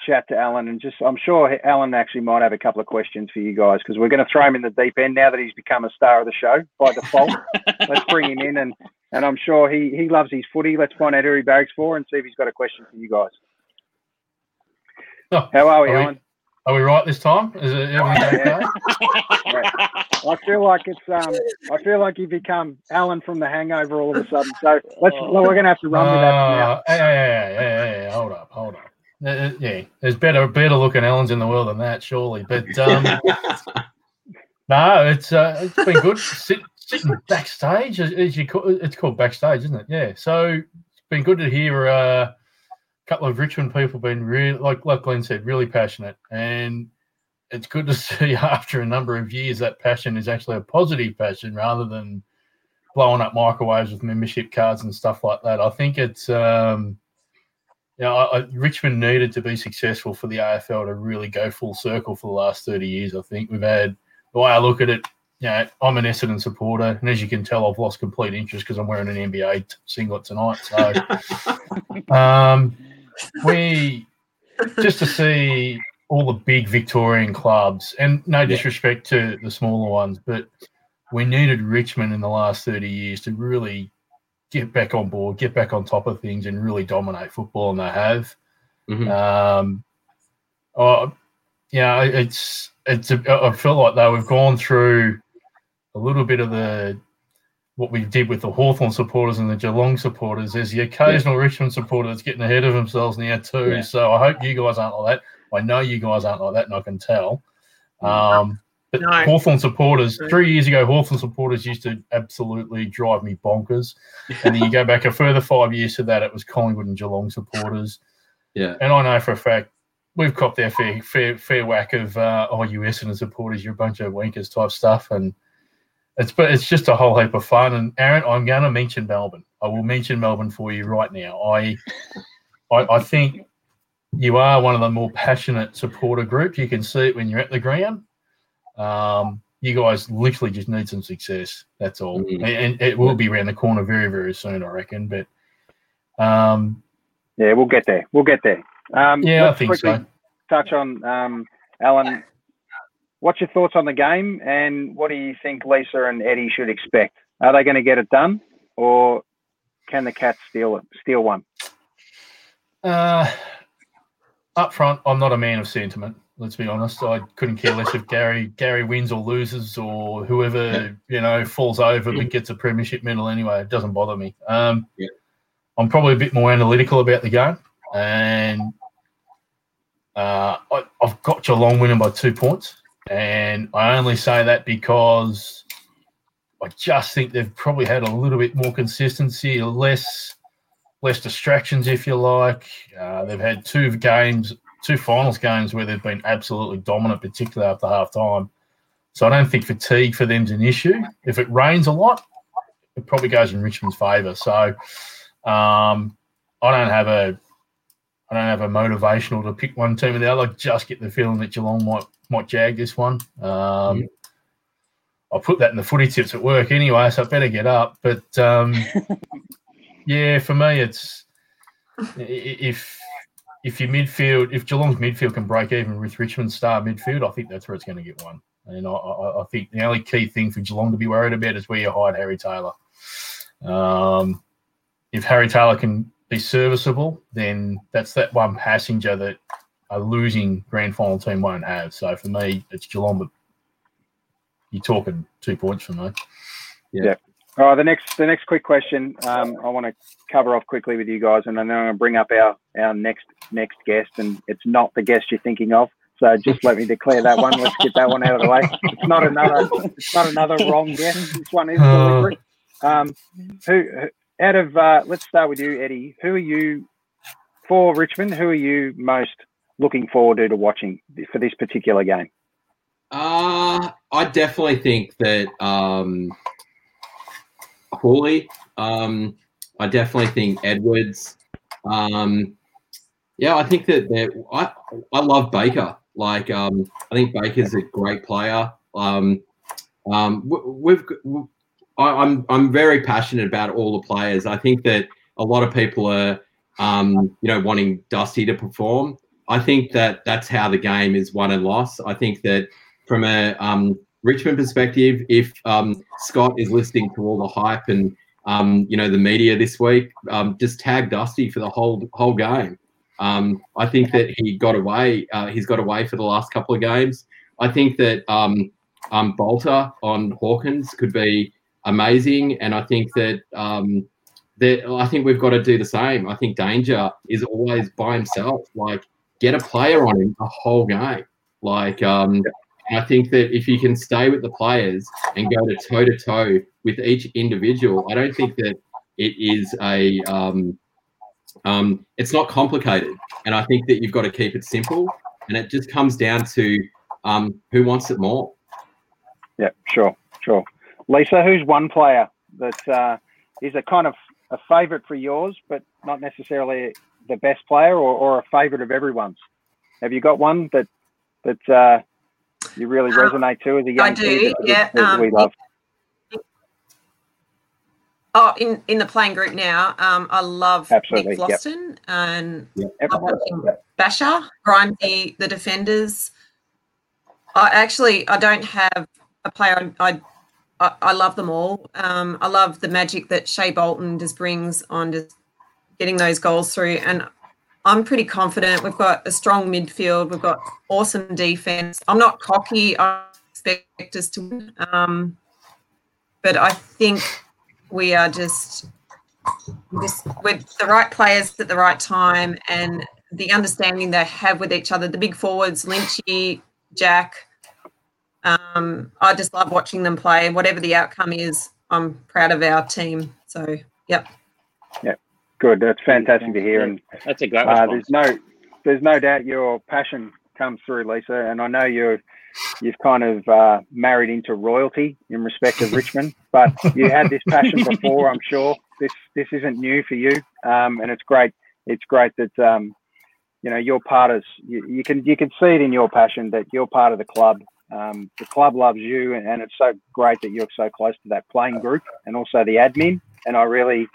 chat to Alan and just I'm sure Alan actually might have a couple of questions for you guys because we're going to throw him in the deep end now that he's become a star of the show by default. [LAUGHS] let's bring him in and and I'm sure he he loves his footy. Let's find out who he barracks for and see if he's got a question for you guys. Oh, How are we, are we- Alan? Are we right this time? Is it everything okay? [LAUGHS] I feel like it's um I feel like you become Alan from the hangover all of a sudden. So let's we're gonna have to run with that for now. Uh, hey, hey, hey, hey, hey, hey, hold up, hold up. Uh, uh, yeah, there's better, better looking Ellens in the world than that, surely. But um, [LAUGHS] no, it's uh, it's been good. Sit, sitting backstage, as, you call, it's called backstage, isn't it? Yeah. So it's been good to hear uh, a couple of Richmond people been really, like like Glenn said, really passionate, and it's good to [LAUGHS] see after a number of years that passion is actually a positive passion rather than blowing up microwaves with membership cards and stuff like that. I think it's um, you know, I, I, Richmond needed to be successful for the AFL to really go full circle for the last 30 years. I think we've had the way I look at it, you know, I'm an Essendon supporter, and as you can tell, I've lost complete interest because I'm wearing an NBA t- singlet tonight. So, [LAUGHS] um, we just to see all the big Victorian clubs, and no disrespect to the smaller ones, but we needed Richmond in the last 30 years to really get back on board, get back on top of things, and really dominate football, and they have. Mhm. Um, oh, yeah, it's it's. A, I feel like though we've gone through a little bit of the what we did with the Hawthorn supporters and the Geelong supporters. There's the occasional Richmond supporter that's getting ahead of themselves now too. Yeah. So I hope you guys aren't like that. I know you guys aren't like that, and I can tell. Um, but No. Hawthorn supporters, three years ago, Hawthorn supporters used to absolutely drive me bonkers. And then you go back a further five years to that, it was Collingwood and Geelong supporters. Yeah. And I know for a fact we've copped our fair fair fair whack of uh, oh you Essendon supporters, you're a bunch of wankers type stuff, and it's but it's just a whole heap of fun. And Aaron, I'm going to mention Melbourne. I will mention Melbourne for you right now. I I, I think you are one of the more passionate supporter groups. You can see it when you're at the ground. Um, you guys literally just need some success. That's all, Mhm. and, and it will be around the corner very very soon, I reckon. But um, Yeah, we'll get there. We'll get there. Um, yeah, I think quickly so. touch on um, Alan. What's your thoughts on the game, and what do you think Lisa and Eddie should expect? Are they going to get it done, or can the Cats steal it, steal one? Uh, up front, I'm not a man of sentiment. Let's be honest. I couldn't care less if Gary Gary wins or loses or whoever you know falls over but gets a premiership medal anyway. It doesn't bother me. Um, Yeah. I'm probably a bit more analytical about the game, and uh, I, I've got Geelong winning by two points, and I only say that because I just think they've probably had a little bit more consistency, less less distractions, if you like. Uh, they've had two games, two finals games where they've been absolutely dominant, particularly after half time. So I don't think fatigue for them's an issue. If it rains a lot, it probably goes in Richmond's favour. So um, I don't have a I don't have a motivational to pick one team or the other. I just get the feeling that Geelong might might jag this one. Um, I'll put that in the footy tips at work anyway, so I better get up. But um, [LAUGHS] yeah, for me, it's i- i- if if your midfield, if Geelong's midfield can break even with Richmond's star midfield, I think that's where it's going to get one. And I, I, I think the only key thing for Geelong to be worried about is where you hide Harry Taylor. Um, if Harry Taylor can be serviceable, then that's that one passenger that a losing grand final team won't have. So for me, it's Geelong, but you're talking two points for me. Yeah, all right, the next the next quick question um, I want to cover off quickly with you guys, and then I'm going to bring up our our next next guest, and it's not the guest you're thinking of. So just let me declare that one. Let's get that one out of the way. It's not another it's not another wrong guess. This one is deliberate. Um, who who- out of uh, let's start with you, Eddie. Who are you for Richmond? Who are you most looking forward to, watching for this particular game? Uh, I definitely think that um. Um, I definitely think Edwards. Um, yeah, I think that they're- I I love Baker. Like, um, I think Baker's a great player. um, um, we've, I, I'm I'm very passionate about all the players. I think that a lot of people are, um, you know, wanting Dusty to perform. I think that that's how the game is won and lost. I think that from a um, Richmond perspective, if um, Scott is listening to all the hype and um, you know the media this week, um, just tag Dusty for the whole whole game. Um, I think that he got away. Uh, he's got away for the last couple of games. I think that um, Balta on Hawkins could be amazing, and I think that um, that I think we've got to do the same. I think Danger is always by himself. Like get a player on him the whole game. Like um, I think that if you can stay with the players and go to toe to toe with each individual, I don't think that it is a um, um, it's not complicated, and I think that you've got to keep it simple, and it just comes down to um, who wants it more. Yeah, sure, sure. Lisa, who's one player that uh, is a kind of a favourite for yours, but not necessarily the best player or, or a favourite of everyone's? Have you got one that that uh, you really um, resonate to as a young I do, yeah. Um, we love. Oh, in, in the playing group now, um, I love Absolutely. Nick Vlastuin yep. and yep. Basher, Grimesy, the defenders. I actually I don't have a player I I, I love them all. Um, I love the magic that Shai Bolton just brings on just getting those goals through. And I'm pretty confident. We've got a strong midfield. We've got awesome defense. I'm not cocky. I expect us to win. Um, but I think we are just, just with the right players at the right time and the understanding they have with each other. The big forwards, Lynchy, Jack, um, I just love watching them play. Whatever the outcome is, I'm proud of our team. So, yep. Yep. Good. That's fantastic to hear. And that's a great. Uh, there's no, there's no doubt your passion comes through, Lisa. And I know you're, you've kind of uh, married into royalty in respect of Richmond, but you had this passion [LAUGHS] before. I'm sure this this isn't new for you, um, and it's great. It's great that um, you know you're part of. You, you can you can see it in your passion that you're part of the club um, the club loves you, and, and, it's so great that you're so close to that playing group and also the admin. And I really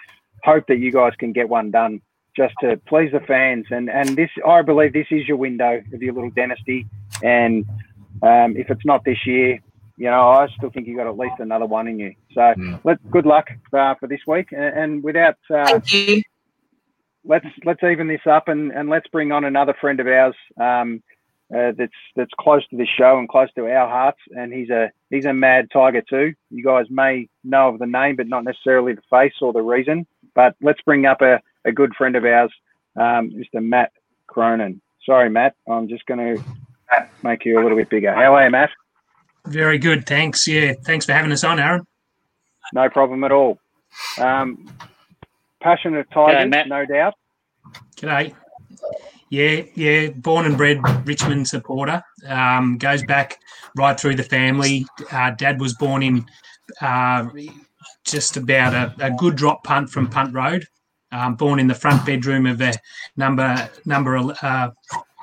hope that you guys can get one done just to please the fans. And and this, I believe, this is your window of your little dynasty. And um, if it's not this year, you know, I still think you've got at least another one in you. So mm. let good luck uh, for this week. And, and without uh, let's let's even this up and, and let's bring on another friend of ours. Um, uh, that's that's close to this show and close to our hearts. And he's a he's a mad tiger too. You guys may know of the name, but not necessarily the face or the reason. But let's bring up a, a good friend of ours, um, Mr. Matt Cronin. Sorry, Matt. I'm just going to make you a little bit bigger. How are you, Matt? Very good, thanks. Yeah, thanks for having us on, Aaron. No problem at all. Um, passionate Tigers, G'day, no doubt. G'day. Yeah, yeah, born and bred Richmond supporter. Um, goes back right through the family. Uh, Dad was born in uh, just about a, a, good drop punt from Punt Road. Um, born in the front bedroom of a number number uh,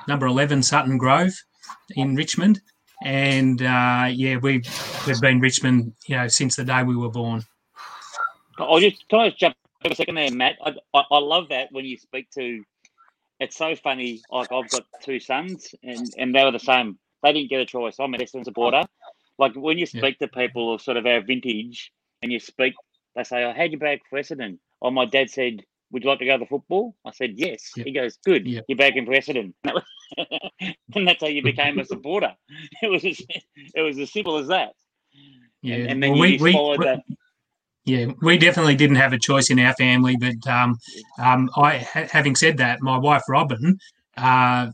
number eleven Sutton Grove in Richmond, and uh, yeah, we've we've been Richmond, you know, since the day we were born. I'll just can I just jump a second there, Matt. I, I, I love that when you speak to it's so funny. Like I've got two sons, and and they were the same. They didn't get a choice. I'm a Essendon supporter. Like when you speak yeah. to people of sort of our vintage, and you speak, they say, "Oh, how'd you back for Essendon?" Oh, my dad said, "Would you like to go to the football?" I said, "Yes." Yeah. He goes, "Good. Yeah. You're back in for Essendon." [LAUGHS] and that's how you [LAUGHS] became a supporter. It was just, it was as simple as that. Yeah, and, and then well, you we, followed we, that. Yeah, we definitely didn't have a choice in our family, but um, um, I, ha- having said that, my wife Robin, uh,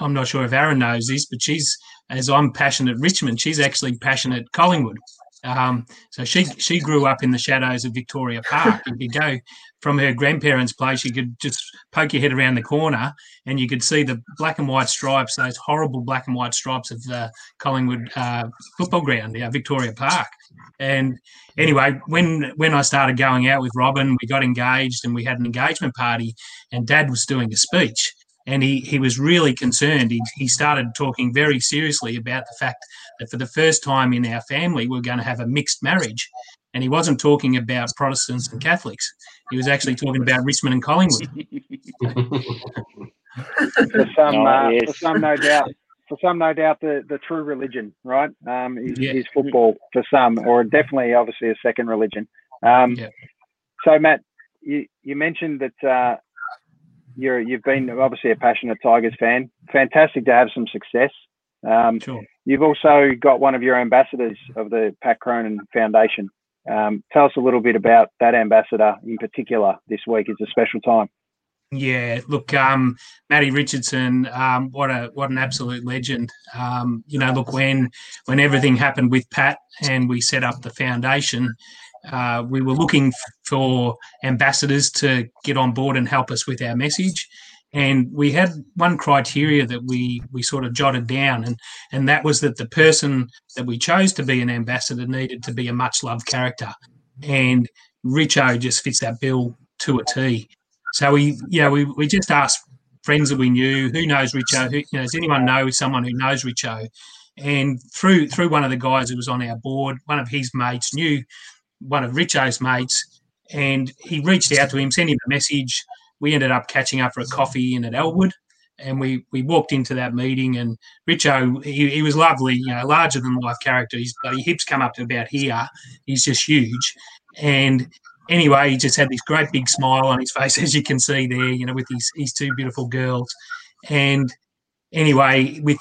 I'm not sure if Aaron knows this, but she's as I'm passionate Richmond, she's actually passionate Collingwood. Um, so she she grew up in the shadows of Victoria Park. If you go from her grandparents' place, you could just poke your head around the corner and you could see the black and white stripes, those horrible black and white stripes of the Collingwood uh, football ground, yeah, Victoria Park. And anyway, when when I started going out with Robin, we got engaged and we had an engagement party, and Dad was doing a speech. and he, he was really concerned. He, he started talking very seriously about the fact that for the first time in our family, we're going to have a mixed marriage. And he wasn't talking about Protestants and Catholics. He was actually talking about Richmond and Collingwood. for some, oh, uh, yes. for some, no doubt, for some, no doubt, the, the true religion, right, um, is, yeah. is football for some, or definitely, obviously, a second religion. Um, yeah. So, Matt, you, you mentioned that uh, you're you've been obviously a passionate Tigers fan. Fantastic to have some success. Um, sure. You've also got one of your ambassadors of the Pat Cronin Foundation. Um, tell us a little bit about that ambassador in particular this week. It's a special time. Yeah, look, um, Matty Richardson, um, what a what an absolute legend. Um, you know, look when when everything happened with Pat and we set up the foundation, uh, we were looking for ambassadors to get on board and help us with our message. And we had one criteria that we we sort of jotted down, and and that was that the person that we chose to be an ambassador needed to be a much loved character, and Richo just fits that bill to a T. So we yeah we we just asked friends that we knew who knows Richo, who you know does anyone know someone who knows Richo, and through through one of the guys who was on our board, one of his mates knew one of Richo's mates, and he reached out to him, sent him a message. We ended up catching up for a coffee in at Elwood, and we we walked into that meeting. And Richo, he, he was lovely, you know, larger than life character. His hips come up to about here. He's just huge, and anyway, he just had this great big smile on his [LAUGHS] face, as you can see there, you know, with his his two beautiful girls. And anyway, with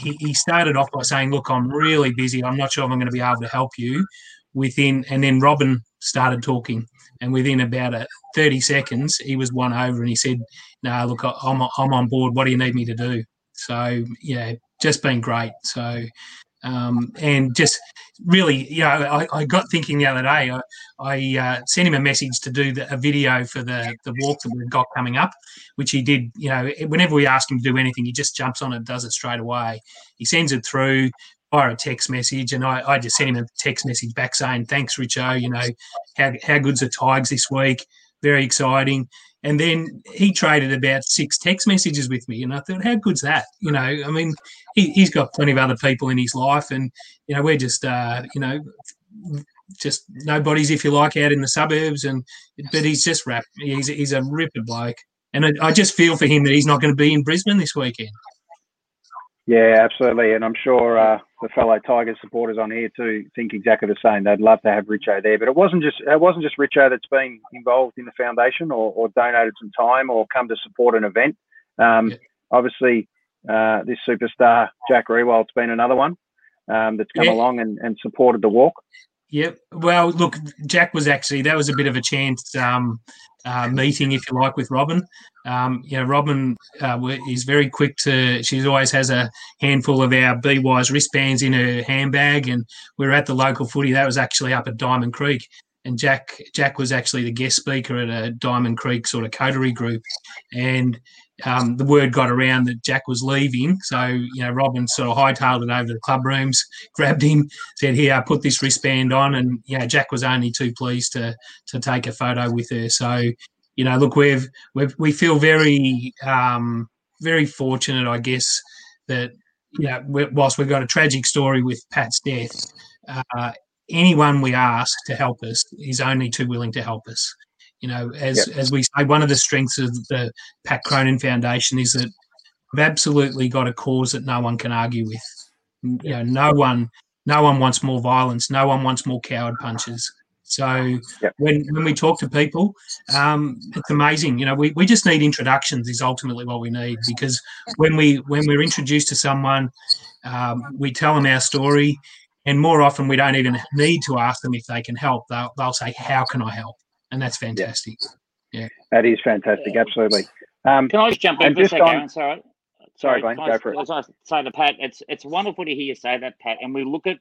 he, he started off by saying, "Look, I'm really busy. I'm not sure if I'm going to be able to help you." within, and then Robin started talking, and within about a 30 seconds, he was won over, and he said, "No, look, I'm I'm on board. What do you need me to do?" So yeah, just been great. So um, and just really, you know, I, I, got thinking the other day. I, I uh, sent him a message to do the, a video for the the walk that we've got coming up, which he did. You know, whenever we ask him to do anything, he just jumps on it, does it straight away. He sends it through via a text message, and I, I just sent him a text message back saying, "Thanks, Richo. You know, how how good's the Tigers this week? Very exciting." And then he traded about six text messages with me, and I thought, how good's that? You know, I mean, he, has got plenty of other people in his life, and you know, we're just, uh, you know, just nobodies, if you like, out in the suburbs, and but he's just rap. He's he's a ripper bloke, and I, I just feel for him that he's not going to be in Brisbane this weekend. Yeah, absolutely, and I'm sure uh, the fellow Tigers supporters on here too think exactly the same. They'd love to have Richo there, but it wasn't just it wasn't just Richo that's been involved in the foundation or, or donated some time or come to support an event. Um, yeah. Obviously, uh, this superstar Jack Riewoldt's been another one um, that's come yeah. along and, and supported the walk. Yep. Well, look, Jack was actually that was a bit of a chance um, uh, meeting, if you like, with Robin. Um, you know, Robin uh, is very quick to. She always has a handful of our Be Wise wristbands in her handbag, and we are at the local footy. That was actually up at Diamond Creek, and Jack Jack was actually the guest speaker at a Diamond Creek sort of coterie group, and um, the word got around that Jack was leaving. So, you know, Robin sort of hightailed it over to the club rooms, [LAUGHS] grabbed him, said, Here, put this wristband on. And, you know, Jack was only too pleased to to take a photo with her. So, you know, look, we've, we've we feel very, um, very fortunate, I guess, that, you know, whilst we've got a tragic story with Pat's death, uh, anyone we ask to help us is only too willing to help us. You know, as yep. as we say, one of the strengths of the Pat Cronin Foundation is that we've absolutely got a cause that no one can argue with. You know, no one no one wants more violence. No one wants more coward punches. So yep. when when we talk to people, um, it's amazing. You know, we, we just need introductions is ultimately what we need because when we when we're introduced to someone, um, we tell them our story, and more often we don't even need to ask them if they can help. They'll they'll say, "How can I help?" And that's fantastic. Yeah, yeah. that is fantastic. Absolutely. Um, Can I just jump in for a second? On, sorry. Sorry, Glenn, go for it. I say to Pat, it's it's wonderful to hear you say that, Pat. And we look at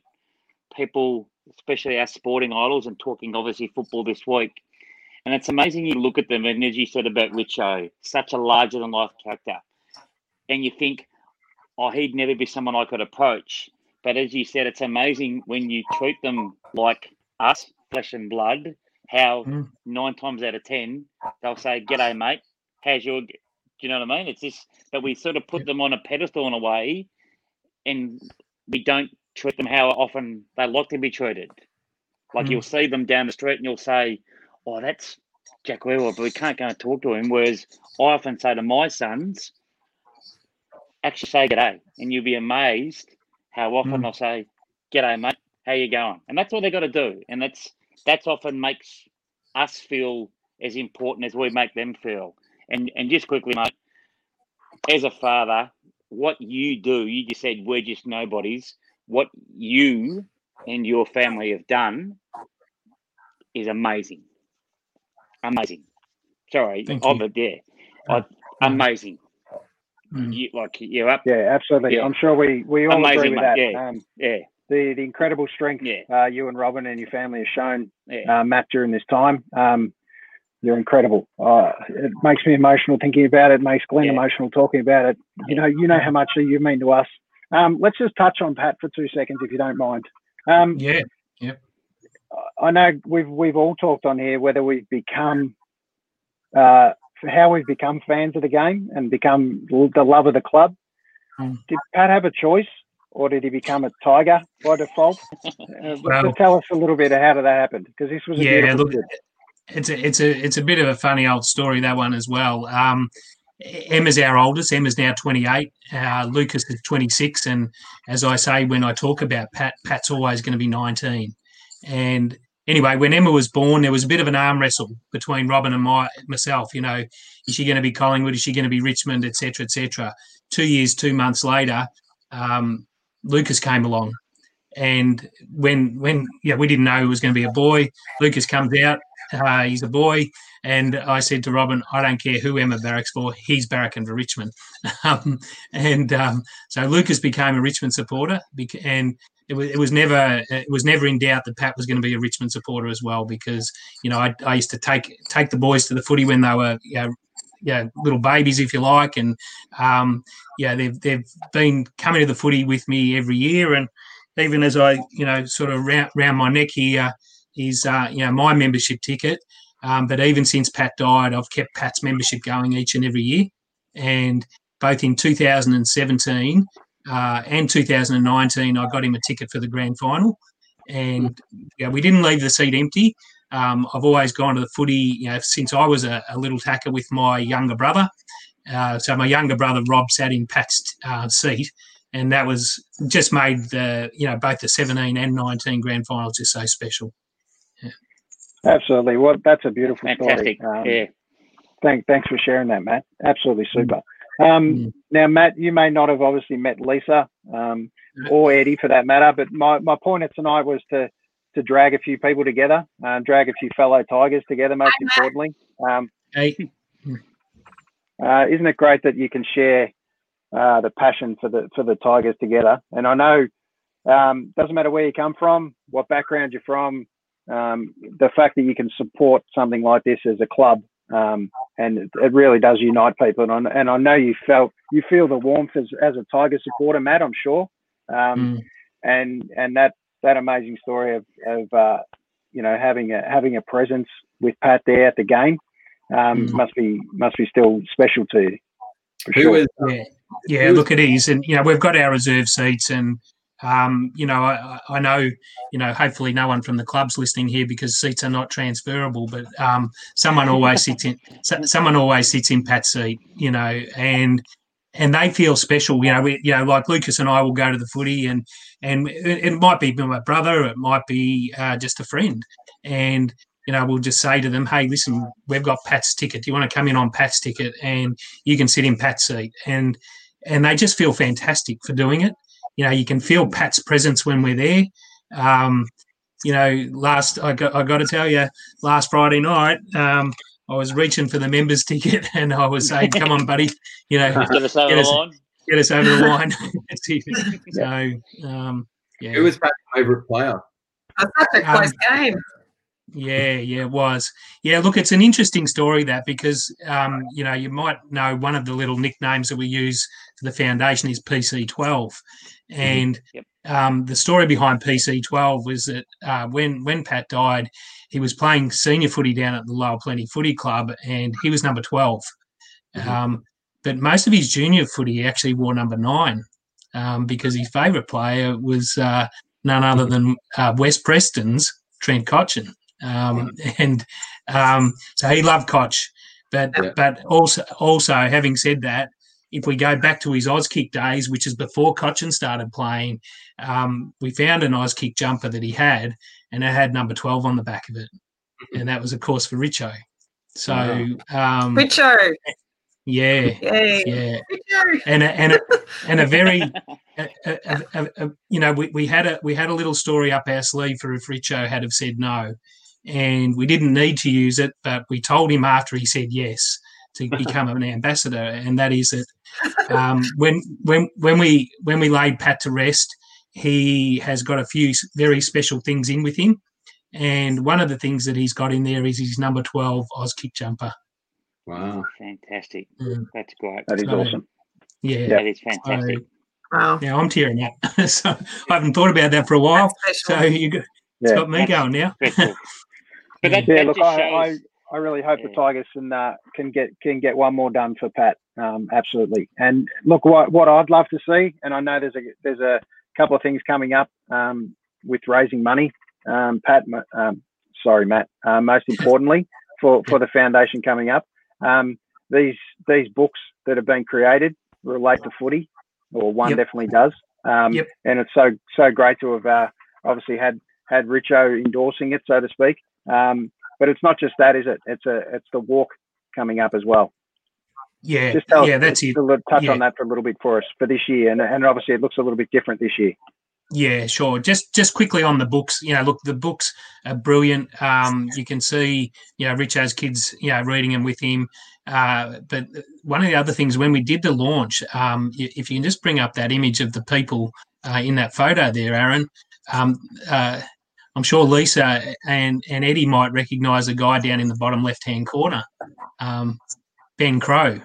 people, especially our sporting idols, and talking obviously football this week. And it's amazing you look at them, and as you said about Richo, such a larger than life character, and you think, oh, he'd never be someone I could approach. But as you said, it's amazing when you treat them like us, flesh and blood, how mm. nine times out of ten they'll say, "G'day, mate. How's your Do you know what I mean? It's just that we sort of put them on a pedestal in a way, and we don't treat them how often they like to be treated. Like mm. you'll see them down the street and you'll say, "Oh, that's Jack Wheeler," but we can't go and talk to him. Whereas I often say to my sons, "Actually, say g'day," and you'll be amazed how often mm. I say, "G'day, mate. How you going?" And that's what they got to do, and that's that's often makes us feel as important as we make them feel. And and just quickly, mate, as a father, what you do, you just said we're just nobodies. What you and your family have done is amazing. Amazing. Sorry, Thank of it there. Uh, amazing. Mm. You, like you're up. Yeah, absolutely. Yeah. I'm sure we we all amazing, agree with mate. that. Yeah. Um, yeah. The, the incredible strength yeah. uh, you and Robin and your family have shown, yeah. uh, Matt, during this time. Um, you're incredible. Uh, it makes me emotional thinking about it. Makes Glenn yeah. emotional talking about it. You know, you know how much you mean to us. Um, let's just touch on Pat for two seconds, if you don't mind. Um, yeah, yeah. I know we've we've all talked on here whether we've become uh, how we've become fans of the game and become the love of the club. Mm. Did Pat have a choice, or did he become a Tiger by default? [LAUGHS] Uh, well, tell us a little bit of how did that happen because this was a yeah, beautiful look, it's a it's a it's a bit of a funny old story that one as well. Um, Emma's our oldest. Emma's now 28. Uh, Lucas is 26. And as I say, when I talk about Pat, Pat's always going to be 19. And anyway, when Emma was born, there was a bit of an arm wrestle between Robin and my myself. You know, is she going to be Collingwood? Is she going to be Richmond? Etc. Etc. Two years, two months later, um, Lucas came along, and when when yeah, we didn't know it was going to be a boy. Lucas comes out. Uh, he's a boy. And I said to Robin, I don't care who Emma barracks for, he's barracking for Richmond. [LAUGHS] Um, and um, so Lucas became a Richmond supporter, and it was, it was never it was never in doubt that Pat was going to be a Richmond supporter as well because you know I, I used to take take the boys to the footy when they were you know, yeah, little babies, if you like, and um, yeah, they've they've been coming to the footy with me every year, and even as I you know sort of round, round my neck here is uh, you know my membership ticket. Um, but even since Pat died, I've kept Pat's membership going each and every year. And both in 2017 uh, and 2019, I got him a ticket for the grand final. And yeah, we didn't leave the seat empty. Um, I've always gone to the footy, you know, since I was a, a little tacker with my younger brother. Uh, so my younger brother Rob sat in Pat's uh, seat, and that was just made the you know both the 17 and 19 grand finals just so special. Absolutely. Well, that's a beautiful Fantastic. story. Um, yeah. Thank, thanks for sharing that, Matt. Absolutely super. Um, mm. Now, Matt, you may not have obviously met Lisa um, or Eddie for that matter, but my, my point of tonight was to to drag a few people together, uh, drag a few fellow Tigers together. Most importantly, um, hey. uh, isn't it great that you can share uh, the passion for the for the Tigers together? And I know um, doesn't matter where you come from, what background you're from, um, the fact that you can support something like this as a club, um, and it, it, really does unite people. And, I, and, I know you felt you feel the warmth as, as a Tiger supporter, Matt. I'm sure, um, mm. and and that that amazing story of, of uh, you know having a having a presence with Pat there at the game um, mm. must be must be still special to you. For sure. yeah, yeah. Look, it is, and you know we've got our reserve seats, and um, you know, I, I, know, you know, hopefully no one from the club's listening here because seats are not transferable, but um, someone always sits in, someone always sits in Pat's seat, you know, and and they feel special, you know. We, you know, like Lucas and I will go to the footy, and and it, it might be my brother, it might be uh, just a friend, and you know, we'll just say to them, "Hey, listen, we've got Pat's ticket. Do you want to come in on Pat's ticket, and you can sit in Pat's seat?" and and they just feel fantastic for doing it you know, you can feel Pat's presence when we're there. Um, you know, last I got I got to tell you, last Friday night, um, I was reaching for the members ticket [LAUGHS] and I was saying, "Come on, buddy, you know, get us over get the us, line." Get us over the [LAUGHS] line. [LAUGHS] so, um, yeah. Who was Pat's favourite player? That's such a close um, game. Yeah, yeah, it was. Yeah, look, it's an interesting story that because um, you know you might know one of the little nicknames that we use for the foundation is PC12, mm-hmm. and yep. um, the story behind PC12 was that uh, when when Pat died, he was playing senior footy down at the Lower Plenty Footy Club, and he was number 12. Mm-hmm. Um, but most of his junior footy he actually wore number nine um, because his favourite player was uh, none other than uh, West Preston's Trent Cotchin. Um, and um, so he loved Cotch. But but also also having said that, if we go back to his Auskick days, which is before Cotchin started playing, um, we found an Auskick jumper that he had, and it had number twelve on the back of it, mm-hmm. and that was of course for Richo. So um, Richo. Yeah, Yay. yeah, and a, and a, and a very, [LAUGHS] a, a, you know, we, we had a we had a little story up our sleeve for if Richo had have said no, and we didn't need to use it, but we told him after he said yes to become an ambassador, and that is that um, when when when we when we laid Pat to rest, he has got a few very special things in with him, and one of the things that he's got in there is his number twelve Auskick jumper. Wow, fantastic! Mm. That's great. That is so, awesome. Yeah, that is fantastic. So, wow. Now I'm tearing up. [LAUGHS] so I haven't thought about that for a while. So you got, it's yeah. got me going now. [LAUGHS] But that, yeah, that look, I, I, I, really hope yeah. the Tigers can uh, can get can get one more done for Pat. Um, absolutely. And look, what what I'd love to see, and I know there's a there's a couple of things coming up um, with raising money. Um, Pat, um, sorry, Matt. Uh, most importantly, [LAUGHS] for for the foundation coming up, um, these these books that have been created relate to footy, or one yep. definitely does. Um, yep. And it's so so great to have uh, obviously had had Richo endorsing it, so to speak. Um, but it's not just that, is it? It's a it's the walk coming up as well. Yeah, just tell yeah, that's it. Touch yeah. on that for a little bit for us for this year, and and obviously it looks a little bit different this year. Yeah, sure. Just just quickly on the books, you know, look, the books are brilliant. Um, you can see, you know, Richo's kids, you know, reading them with him. Uh, but one of the other things when we did the launch, um, if you can just bring up that image of the people uh, in that photo there, Aaron, um, uh, I'm sure Lisa and, and Eddie might recognise a guy down in the bottom left hand corner, um, Ben Crowe.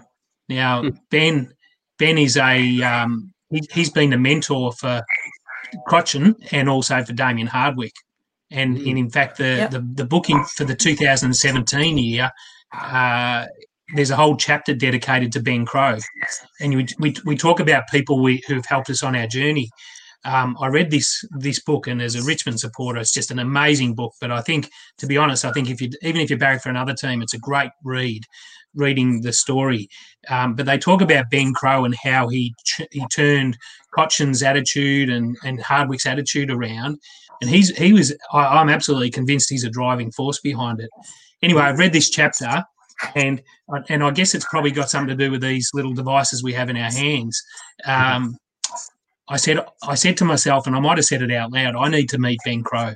Now, hmm. Ben Ben is a um, he, has been a mentor for Cotchin and also for Damien Hardwick. And, mm. and in fact, the, yep. the, the booking for the 2017 year, uh, there's a whole chapter dedicated to Ben Crowe. And we, we, we talk about people we, who've helped us on our journey um, I read this this book, and as a Richmond supporter, it's just an amazing book. But I think, to be honest, I think if you even if you're barrack for another team, it's a great read. Reading the story, um, but they talk about Ben Crowe and how he he turned Cotchin's attitude and and Hardwick's attitude around, and he's he was I, I'm absolutely convinced he's a driving force behind it. Anyway, I've read this chapter, and and I guess it's probably got something to do with these little devices we have in our hands. Um, I said I said to myself, and I might have said it out loud, I need to meet Ben Crowe.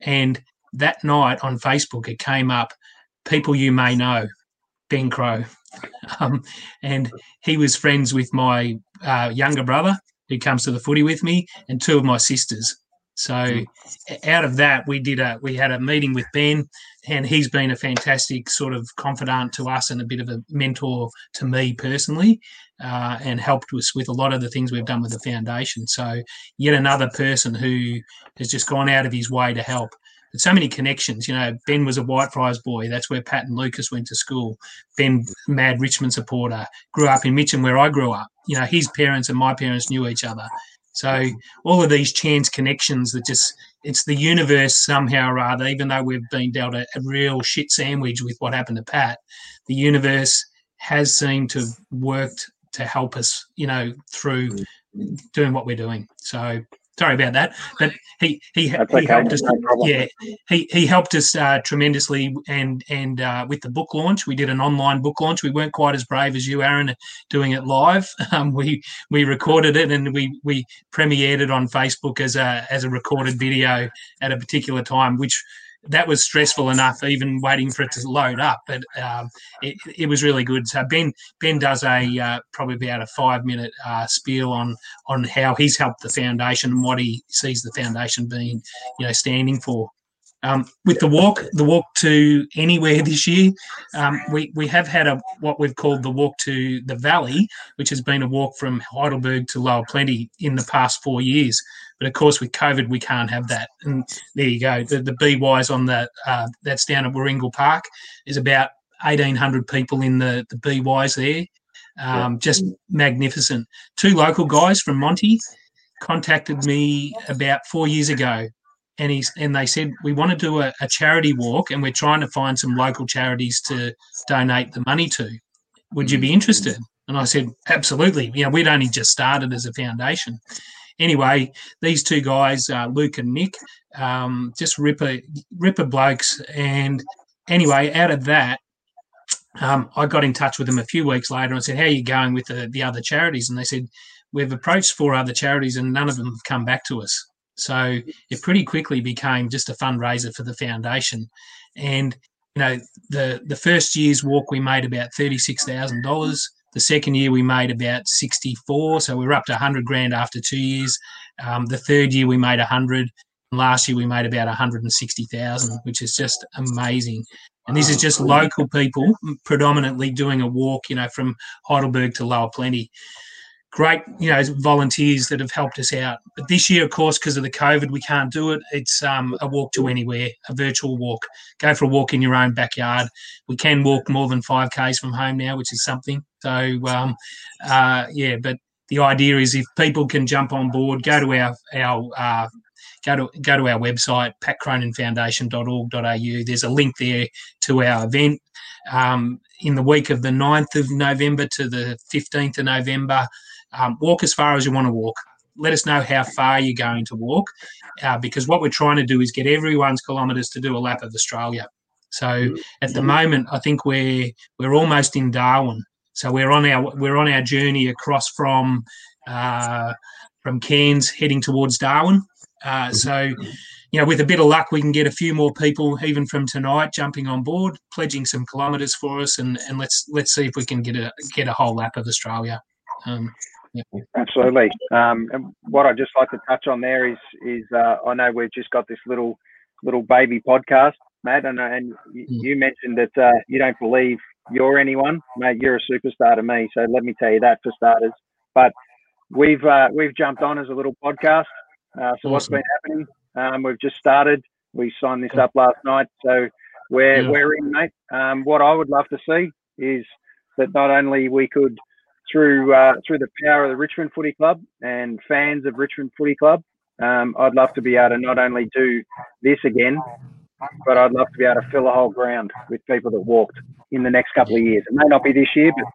And that night on Facebook, it came up, people you may know, Ben Crowe. [LAUGHS] Um, and he was friends with my uh, younger brother who comes to the footy with me and two of my sisters. So out of that, we did a we had a meeting with Ben, and he's been a fantastic sort of confidant to us and a bit of a mentor to me personally, uh, and helped us with a lot of the things we've done with the foundation. So yet another person who has just gone out of his way to help. But so many connections. You know, Ben was a Whitefriars boy. That's where Pat and Lucas went to school. Ben, mad Richmond supporter, grew up in Mitcham, where I grew up. You know, his parents and my parents knew each other. So all of these chance connections that just it's the universe somehow or other, even though we've been dealt a, a real shit sandwich with what happened to Pat, the universe has seemed to have worked to help us, you know, through mm. doing what we're doing. So sorry about that, but he he, he okay. helped us. No yeah, he he helped us uh, tremendously, and and uh, with the book launch, we did an online book launch. We weren't quite as brave as you, Aaron, doing it live. [LAUGHS] Um, we we recorded it and we we premiered it on Facebook as a as a recorded video at a particular time, which that was stressful enough, even waiting for it to load up. But um, it, it, was really good. So Ben Ben does a uh, probably about a five minute uh, spiel on on how he's helped the foundation and what he sees the foundation being, you know, standing for. Um, with the walk, the walk to anywhere this year, um, we we have had a what we've called the walk to the valley, which has been a walk from Heidelberg to Lower Plenty in the past four years. But of course, with COVID, we can't have that. And there you go. The, the BYs on that uh, that's down at Warringal Park is about 1,800 people in the the BYs there. Um, just magnificent. Two local guys from Monty contacted me about four years ago and he's and they said we want to do a, a, charity walk and we're trying to find some local charities to donate the money to would you be mm. interested and i said absolutely you know we'd only just started as a foundation anyway these two guys uh, luke and nick um, just ripper ripper blokes and anyway out of that um, I got in touch with them a few weeks later and said, How are you going with the, the other charities? And they said, We've approached four other charities and none of them have come back to us. So it pretty quickly became just a fundraiser for the foundation. And you know, the the first year's walk we made about thirty six thousand dollars. The second year we made about sixty four, so we were up to hundred grand after two years. Um, the third year we made a hundred. Last year we made about one hundred and sixty thousand, which is just amazing. And this is just local people, predominantly doing a walk, you know, from Heidelberg to Lower Plenty great, you know, volunteers that have helped us out. But this year, of course, because of the COVID, we can't do it. It's um, a walk to anywhere, a virtual walk. Go for a walk in your own backyard. We can walk more than five k's from home now, which is something. So, um, uh, yeah, but the idea is if people can jump on board, go to our our uh, go to go to our website patcroninfoundation.org.au. There's a link there to our event. Um, in the week of the 9th of November to the 15th of November, um, walk as far as you want to walk. Let us know how far you're going to walk, uh, because what we're trying to do is get everyone's kilometres to do a lap of Australia. So at the moment, I think we're we're almost in Darwin. So we're on our we're on our journey across from uh, from Cairns heading towards Darwin. Uh, so you know, with a bit of luck, we can get a few more people even from tonight jumping on board, pledging some kilometres for us, and, and let's let's see if we can get a get a whole lap of Australia. Um, Absolutely. Um, and what I'd just like to touch on there is is uh, I know we've just got this little little baby podcast, Matt, and, and mm. you mentioned that uh, you don't believe you're anyone, mate. You're a superstar to me, so let me tell you that for starters. But we've uh, we've jumped on as a little podcast. Uh, so awesome. what's been happening? Um, we've just started. We signed this up last night, so we're yeah. we're in, mate. Um, what I would love to see is that not only we could through uh, through the power of the Richmond Footy Club and fans of Richmond Footy Club. Um, I'd love to be able to not only do this again, but I'd love to be able to fill a whole ground with people that walked in the next couple of years. It may not be this year, but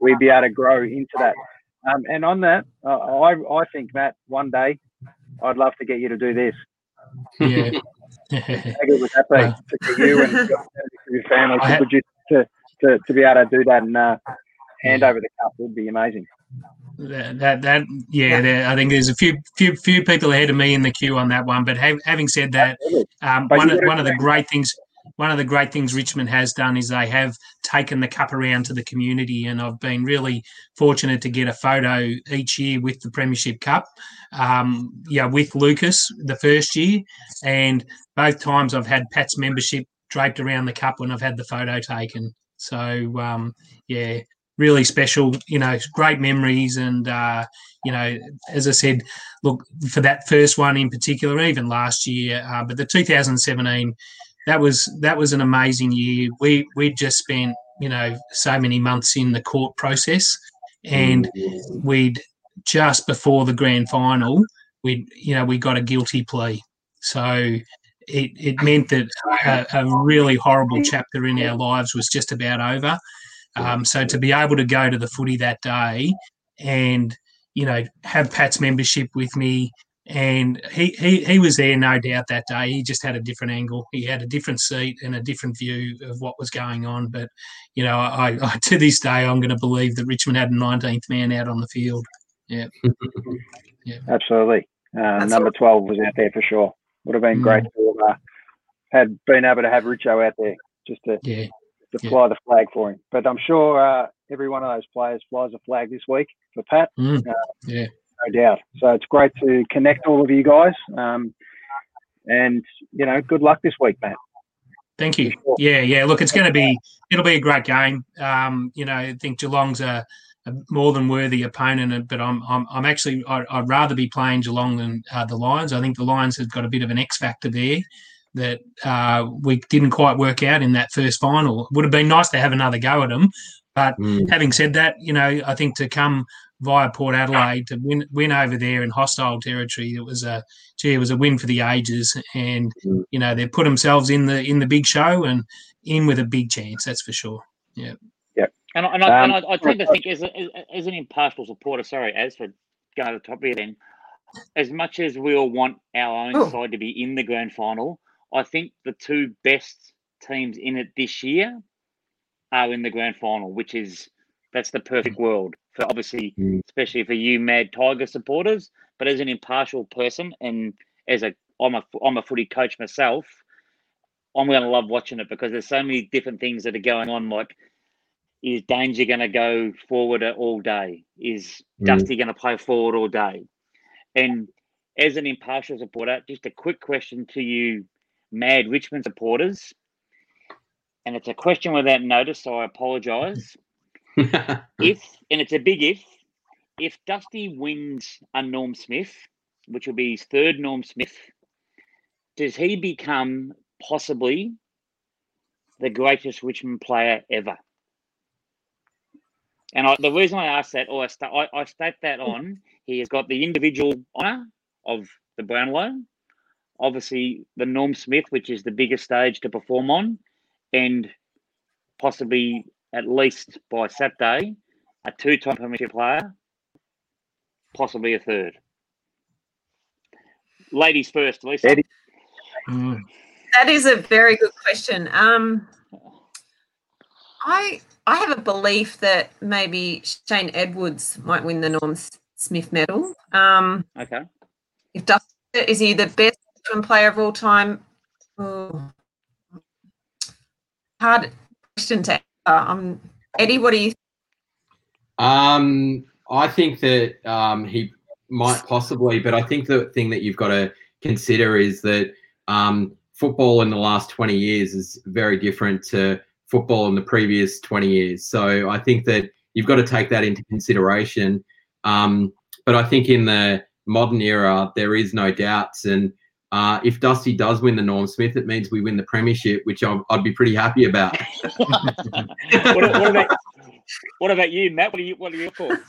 we'd be able to grow into that. Um, and on that, uh, I I think Matt, one day, I'd love to get you to do this. Yeah. How good would that be uh, to you and your family to, to, to, to be able to do that and uh, hand over the cup would be amazing. That, that, that yeah, there, I think there's a few few few people ahead of me in the queue on that one. But have, having said that, um, one of, one of the great things one of the great things Richmond has done is they have taken the cup around to the community, and I've been really fortunate to get a photo each year with the Premiership Cup. Um, yeah, with Lucas the first year, and both times I've had Pat's membership draped around the cup when I've had the photo taken. So um, yeah, really special, you know, great memories. And, uh, you know, as I said, look, for that first one in particular, even last year, uh, but the 2017, that was that was an amazing year. We we just spent you know so many months in the court process, and we'd just before the grand final, we you know we got a guilty plea. So it, it meant that a, a, really horrible chapter in our lives was just about over. Um, so to be able to go to the footy that day and you know have Pat's membership with me, and he, he he was there no doubt that day. He just had a different angle. He had a different seat and a different view of what was going on. But you know, I, I to this day I'm going to believe that Richmond had a 19th man out on the field. Yeah, [LAUGHS] yeah, absolutely. Uh, number 12 was out there for sure. Would have been mm. great to have uh, had been able to have Richo out there just to yeah to yeah. fly the flag for him. But I'm sure uh, every one of those players flies a flag this week for Pat. Mm. Uh, yeah, no doubt. So it's great to connect all of you guys. Um, and you know, good luck this week, Matt. Thank you. Yeah, yeah. Look, it's going to be it'll be a great game. Um, you know, I think Geelong's a, a more than worthy opponent, but I'm I'm, I'm actually I'd, I'd rather be playing Geelong than uh, the Lions. I think the Lions have got a bit of an X factor there that uh, we didn't quite work out in that first final. It would have been nice to have another go at them, But mm. having said that, you know, I think to come via Port Adelaide to win win over there in hostile territory, it was a gee, it was a win for the ages. And mm. you know, they put themselves in the in the big show and in with a big chance. That's for sure. Yeah. Yeah. And, and, I, um, and I, I, tend to think as, a, as an impartial supporter, sorry, as for going to the top here then, as much as we all want our own oh. side to be in the grand final, I think the two best teams in it this year are in the grand final, which is that's the perfect world for obviously, mm. especially for you mad Tiger supporters. But as an impartial person and as a I'm a I'm a footy coach myself, I'm going to love watching it because there's so many different things that are going on. Like, is Danger going to go forward all day? Is mm. Dusty going to play forward all day? And as an impartial supporter, just a quick question to you, mad Richmond supporters and it's a question without notice, so I apologise. [LAUGHS] if and it's a big if, if Dusty wins a Norm Smith, which will be his third Norm Smith, does he become possibly the greatest Richmond player ever? And I, the reason I ask that, or I, st- I, I state that on, he has got the individual honour of the Brownlow, obviously the Norm Smith, which is the biggest stage to perform on, and possibly at least by Saturday, a two-time premiership player, possibly a third. Ladies first, Lisa. Mm. That is a very good question. Um, I I have a belief that maybe Shane Edwards might win the Norm Smith medal. Um, okay. If Dustin is he the best player of all time? Oh, hard question to answer. Um, Eddie, what do you? Um, I think that um, he might possibly, but I think the thing that you've got to consider is that um, football in the last 20 years is very different to football in the previous 20 years. So I think that you've got to take that into consideration. Um, but I think in the modern era, there is no doubts. And uh, if Dusty does win the Norm Smith, it means we win the premiership, which i would be pretty happy about. [LAUGHS] what, what, about, what, about, you, Matt? What are you? What are your thoughts?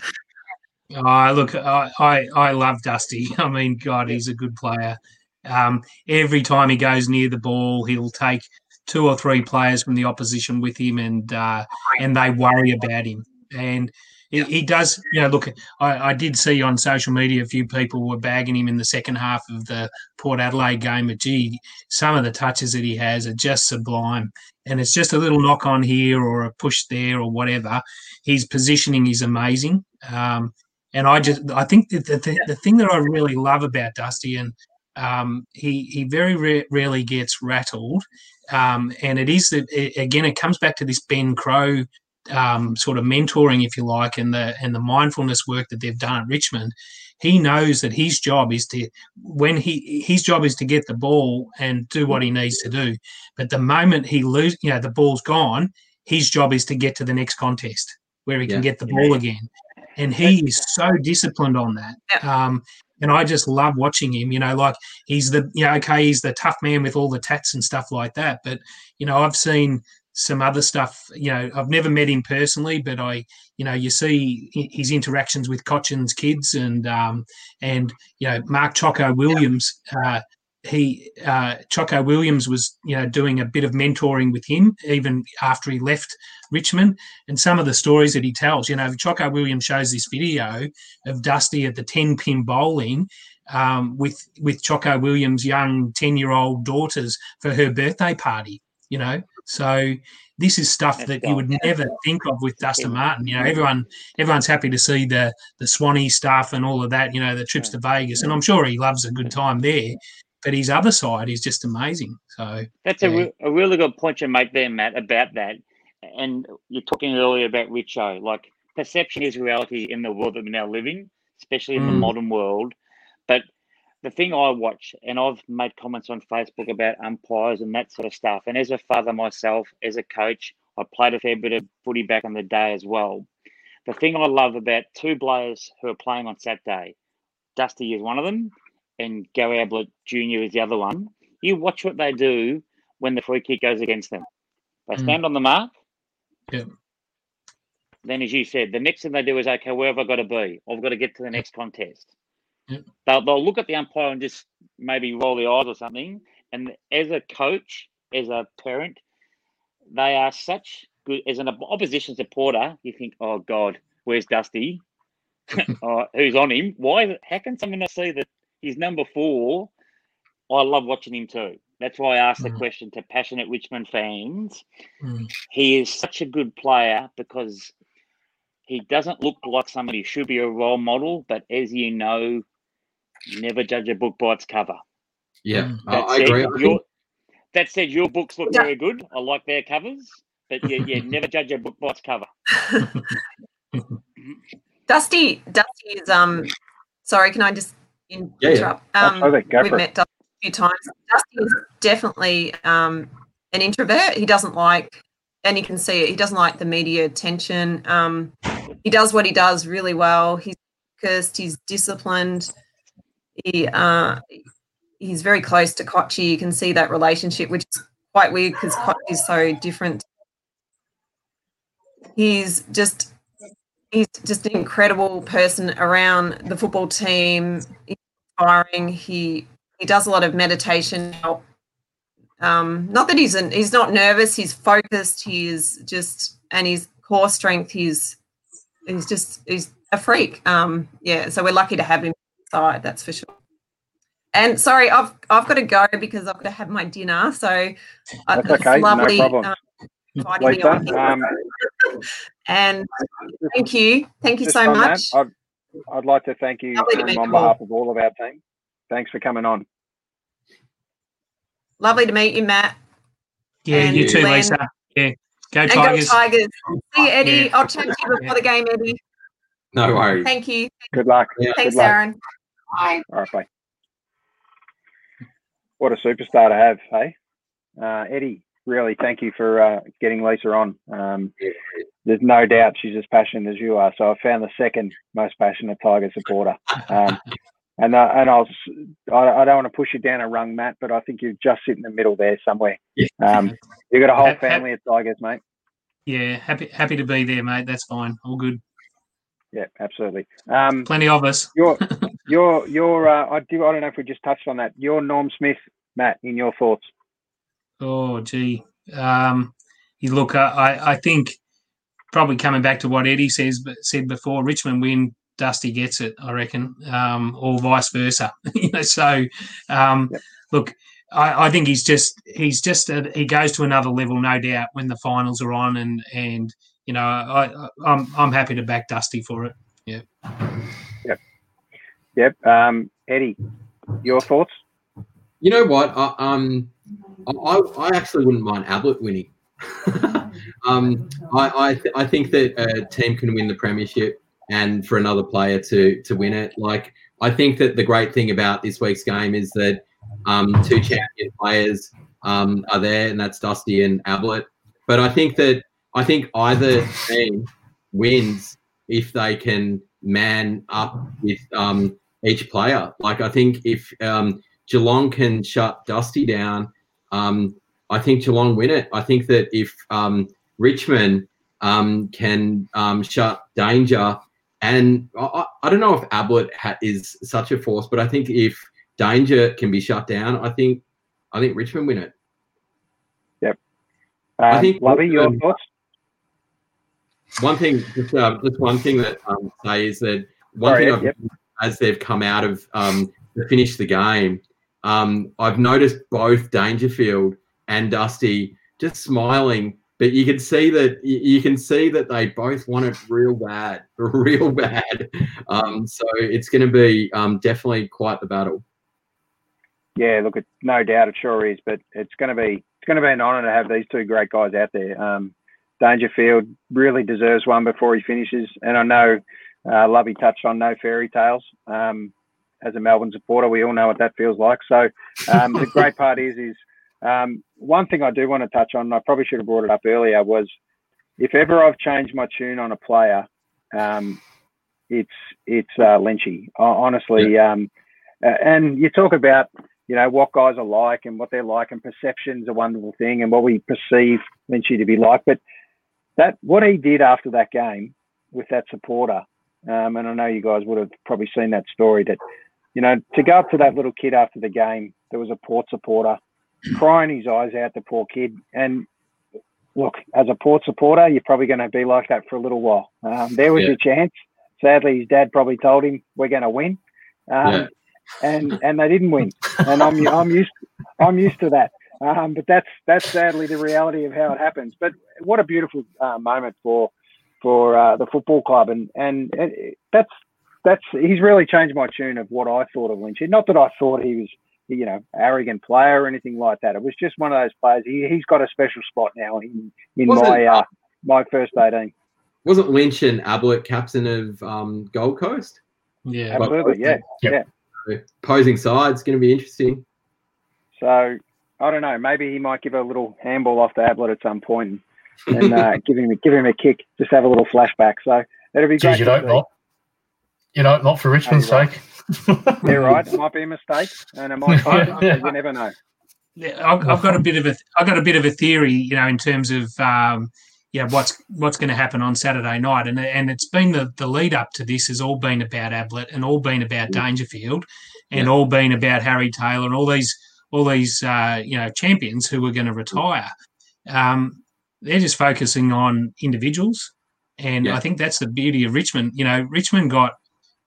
Oh, look, I, I, I love Dusty. I mean, God, he's a good player. Um, every time he goes near the ball, he'll take two or three players from the opposition with him, and uh, and they worry about him. And he, he does, you know, look, I, I, did see on social media a few people were bagging him in the second half of the Port Adelaide game. But gee, some of the touches that he has are just sublime. And it's just a little knock on here or a push there or whatever. His positioning is amazing. Um, and I just, I think that the, the, the, thing that I really love about Dusty, and um, he, he very rarely gets rattled. Um, and it is that, again, it comes back to this Ben Crowe um, sort of mentoring, if you like, and the and the mindfulness work that they've done at Richmond, he knows that his job is to when he his job is to get the ball and do what he needs to do. But the moment he lose, you know, the ball's gone, his job is to get to the next contest where he yeah. can get the ball again. And he is so disciplined on that. Um, and I just love watching him. You know, like he's the you know, okay, he's the tough man with all the tats and stuff like that. But you know, I've seen some other stuff. You know, I've never met him personally, but I, you know, you see his interactions with Cotchin's kids and um, and you know Mark Choco Williams. Uh, he uh, Choco Williams was you know doing a bit of mentoring with him even after he left Richmond, and some of the stories that he tells. You know, Choco Williams shows this video of Dusty at the ten pin bowling. Um, with with Choco Williams' young ten year old daughters for her birthday party, you know, so this is stuff that you would never think of with Dustin Martin. You know, everyone everyone's happy to see the the Swanee stuff and all of that. You know, the trips to Vegas, and I'm sure he loves a good time there. But his other side is just amazing. So that's yeah. a, re- a really good point you make there, Matt, about that. And you're talking earlier about Richo. Like perception is reality in the world that we now live in, especially in mm. the modern world. But the thing I watch, and I've made comments on Facebook about umpires and that sort of stuff. And as a father myself, as a coach, I played a fair bit of footy back in the day as well. The thing I love about two players who are playing on Saturday, Dusty is one of them, and Gary Ablett Jr. is the other one. You watch what they do when the free kick goes against them. They mm. stand mm. on the mark. Yeah. then as you said, the next thing they do is okay, where have I got to be? I've got to get to the next contest. They'll, they'll look at the umpire and just maybe roll the eyes or something. And as a coach, as a parent, they are such good. As an opposition supporter, you think, oh God, where's Dusty? uh, [LAUGHS] who's on him? Why? How can someone not see that he's number four? I love watching him too. That's why I asked mm. the question to passionate Richmond fans. Mm. He is such a good player because he doesn't look like somebody who should be a role model, but as you know, never judge a book by its cover. Yeah, mm. that I said, agree. Your, that said, your books look very good. I like their covers, but yeah, yeah, [LAUGHS] never judge a book by its cover. [LAUGHS] Dusty, Dusty is um. Sorry, can I just interrupt? Yeah, yeah. Um, we've met Dusty a few times. Dusty is definitely um an introvert. He doesn't like, and you can see it. He doesn't like the media attention. Um, he does what he does really well. He's focused. He's disciplined. He uh, he's very close to Cotchy. You can see that relationship, which is quite weird because Cotchy is so different. He's just he's just an incredible person around the football team. Inspiring. He he does a lot of meditation. Um, not that he's an, he's not nervous. He's focused. He's just and his core strength. He's he's just he's a freak. Um, yeah. So we're lucky to have him side. That's for sure. And sorry, I've I've got to go because I've got to have my dinner. So uh, That's okay, lovely. No problem. Um, Lisa, um, [LAUGHS] and thank you, thank you so much. That, I'd, I'd like to thank you um, on behalf of all of our team. Thanks for coming on. Lovely to meet you, Matt. Yeah, and you too, Len. Lisa. Yeah, go Tigers. Go Tigers. See you, Eddie. Yeah. I'll chat to you before yeah. the game, Eddie. No worries. Thank you. Good luck. Yeah. Thanks, Good luck. Aaron. Bye. All right, bye. What a superstar to have, hey? Uh, Eddie, really, thank you for uh, getting Lisa on. Um, there's no doubt she's as passionate as you are. So I found the second most passionate Tiger supporter. Um, [LAUGHS] and uh, and I was I, I, don't want to push you down a rung, Matt, but I think you just sit in the middle there somewhere. Um, you've got a whole family of Tigers, mate. Yeah, happy happy to be there, mate. That's fine. All good. Yeah, absolutely. Um, Plenty of us. your, [LAUGHS] your, your. Uh, I do. I don't know if we just touched on that. Your Norm Smith, Matt. In your thoughts? Oh, gee. Um, you look. Uh, I, I think probably coming back to what Eddie says, but said before, Richmond win, Dusty gets it. I reckon, um, or vice versa. [LAUGHS] you know, so um, yep. look. I, I, think he's just he's just a, he goes to another level, no doubt, when the finals are on, and and you know, I, I'm I'm happy to back Dusty for it. Yeah. Yep. Um, Eddie, your thoughts? You know what? I, um, I, I actually wouldn't mind Ablett winning. [LAUGHS] um, I I, th- I think that a team can win the premiership, and for another player to to win it, like I think that the great thing about this week's game is that um, two champion players um, are there, and that's Dusty and Ablett. But I think that I think either team wins if they can man up with um, each player. Like I think if um, Geelong can shut Dusty down, um, I think Geelong win it. I think that if um, Richmond um, can um, shut Danger, and I, I, don't know if Ablett ha- is such a force, but I think if Danger can be shut down, I think I think Richmond win it. Yep. I think Lovey, your thoughts? one thing, just, uh, just one thing that um, say is that one Sorry, thing yep. As they've come out of um, to finish the game, um, I've noticed both Dangerfield and Dusty just smiling, but you can see that you can see that they both want it real bad, [LAUGHS] real bad. Um, so it's going to be um, definitely quite the battle. Yeah, look, it's no doubt it sure is, but it's going to be it's going to be an honour to have these two great guys out there. Um, Dangerfield really deserves one before he finishes. And I know uh, Lovey touched on no fairy tales. Um, as a Melbourne supporter, we all know what that feels like. So um, the great [LAUGHS] part is, is um, one thing I do want to touch on. I probably should have brought it up earlier. Was if ever I've changed my tune on a player, um, it's it's uh, Lynchy. Honestly, yeah. um, and you talk about you know what guys are like and what they're like, and perception's a wonderful thing, and what we perceive Lynchy to be like. But that what he did after that game with that supporter, um, and I know you guys would have probably seen that story that, you know, to go up to that little kid after the game, there was a Port supporter crying his eyes out, the poor kid. And look, as a Port supporter, you're probably going to be like that for a little while. Um, there was yeah. your chance. Sadly, his dad probably told him we're going to win, um, yeah. and and they didn't win. And I'm I'm used I'm used to that. Um, but that's that's sadly the reality of how it happens. But what a beautiful uh, moment for for uh, the football club, and, and and that's that's he's really changed my tune of what I thought of Lynch. Not that I thought he was you know, arrogant player or anything like that. It was just one of those players. He, he's got a special spot now in, in my uh, my first 18. Wasn't Lynch and Ablett captain of um, Gold Coast? Yeah, absolutely. Yeah, yep. yeah. Posing sides going to be interesting. So I don't know. Maybe he might give a little handball off to Ablett at some point and uh, give him give him a kick. Just have a little flashback. So that'll be great. you don't not. You know, not not for Richmond's sake. yeah, right. [LAUGHS] It might be a mistake, and it might. [LAUGHS] yeah. You never know. Yeah, I've, I've, got a bit of a I've got a bit of a theory, you know, in terms of um, yeah, what's what's going to happen on Saturday night, and and it's been the the lead up to this has all been about Ablett and all been about Dangerfield, and yeah. all been about Harry Taylor and all these all these uh, you know champions who were going to retire. Um, they're just focusing on individuals, and yeah. I think that's the beauty of Richmond. You know, Richmond got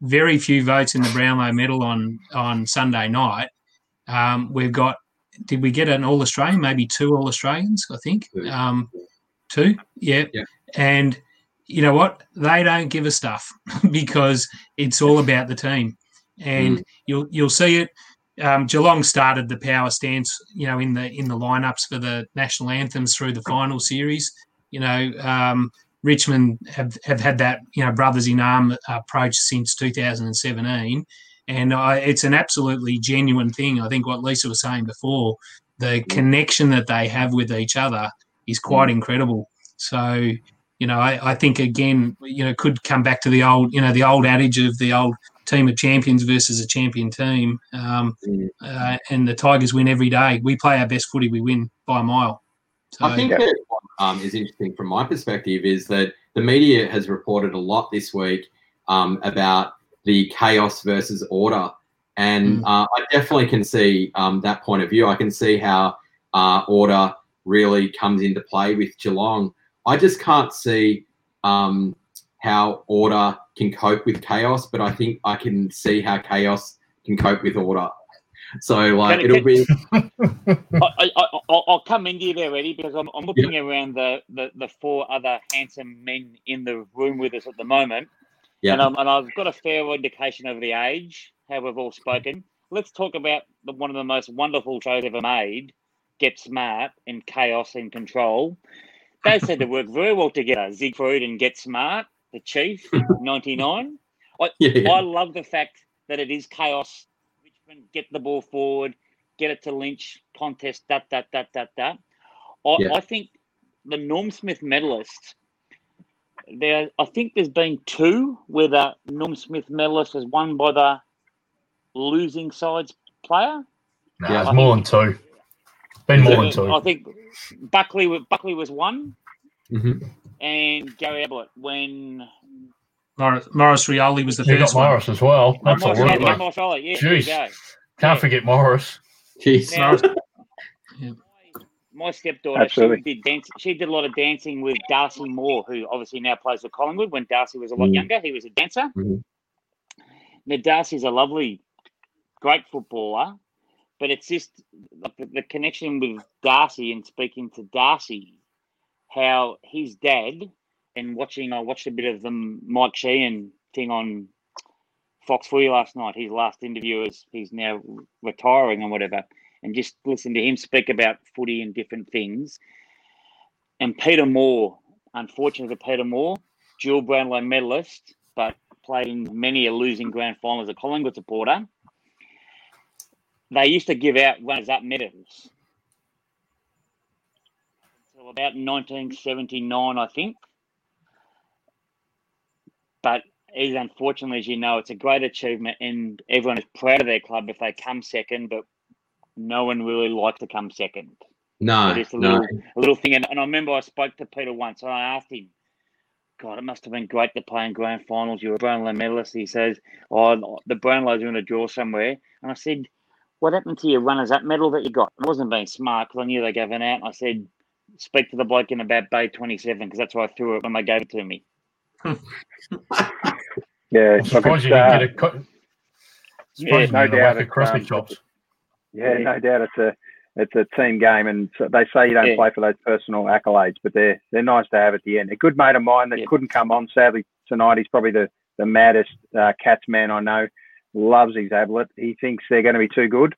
very few votes in the Brownlow medal on on Sunday night. Um, we've got did we get an All Australian? Maybe two All Australians, I think. Um, two, yeah. yeah. And you know what? They don't give a stuff [LAUGHS] because it's all about the team, and mm. you'll you'll see it. Um, Geelong started the power stance, you know, in the in the lineups for the national anthems through the final series. You know, um, Richmond have, have had that you know brothers in arm approach since 2017, and I, it's an absolutely genuine thing. I think what Lisa was saying before, the connection that they have with each other is quite mm. incredible. So you know, I, I think again, you know, could come back to the old you know the old adage of the old team of champions versus a champion team, um, mm. uh, and the Tigers win every day. We play our best footy, we win by a mile. So, I think yeah. that um, is interesting from my perspective is that the media has reported a lot this week um, about the chaos versus order. And mm. uh, I definitely can see um, that point of view. I can see how uh, order really comes into play with Geelong. I just can't see um, how order can cope with chaos, but I think I can see how chaos can cope with order. So like it'll be. [LAUGHS] I, will come into you there, Eddie, because I'm, I'm looking around the, the, the four other handsome men in the room with us at the moment. Yeah. And, and I've got a fair indication of the age, how we've all spoken. Let's talk about the, one of the most wonderful shows ever made, Get Smart and Chaos and Control. They said to work very well together, Siegfried and Get Smart, the Chief, [LAUGHS] 99. I, yeah. I love the fact that it is chaos Richmond get the ball forward, get it to Lynch, contest, that, that, that, that, that. I, yeah. I think the Norm Smith medalists, there, I think there's been two where the Norm Smith medalist was won by the losing side's player. No, yeah, it's more than two. Been more than two. I think Buckley Buckley was one, mm-hmm. And Gary Ablett when Morris, Maurice Rioli was the you first got Maurice as well. That's Maurice, a yeah, Maurice Rioli, yeah, Jeez. Can't yeah. forget Morris. Jeez. Now, yeah. My stepdaughter, Absolutely. she did dance. She did a lot of dancing with Darcy Moore, who obviously now plays for Collingwood. When Darcy was a lot mm. younger, he was a dancer. Mm-hmm. Now Darcy's a lovely, great footballer, but it's just the, the connection with Darcy and speaking to Darcy, how his dad and watching, I watched a bit of the Mike Sheahan thing on Fox Footy last night. His last interview is he's now retiring and whatever, and just listen to him speak about footy and different things. And Peter Moore, unfortunately for Peter Moore, dual Brownlow medalist, but played in many a losing grand final as a Collingwood supporter. They used to give out runners up medals about 1979, I think. But is unfortunately, as you know, it's a great achievement, and everyone is proud of their club if they come second. But no one really likes to come second. No, so just a little, a little thing. And, and I remember I spoke to Peter once, and I asked him, God, it must have been great to play in grand finals. You were a Brownlow medalist. He says, Oh, the Brownlows are in a draw somewhere. And I said, What happened to your runners up medal that you got? I wasn't being smart because I knew they gave it out. I said, Speak to the bloke in about Bay 27 because that's why I threw it when they gave it to me. [LAUGHS] yeah, suppose you uh, get a. Co- yeah, no doubt. Across um, chops. Yeah, no doubt. It's a it's a team game, and so they say you don't yeah. play for those personal accolades, but they're they're nice to have at the end. A good mate of mine that yeah. couldn't come on sadly tonight. He's probably the the maddest uh, cats man I know. Loves his Ablett. He thinks they're going to be too good.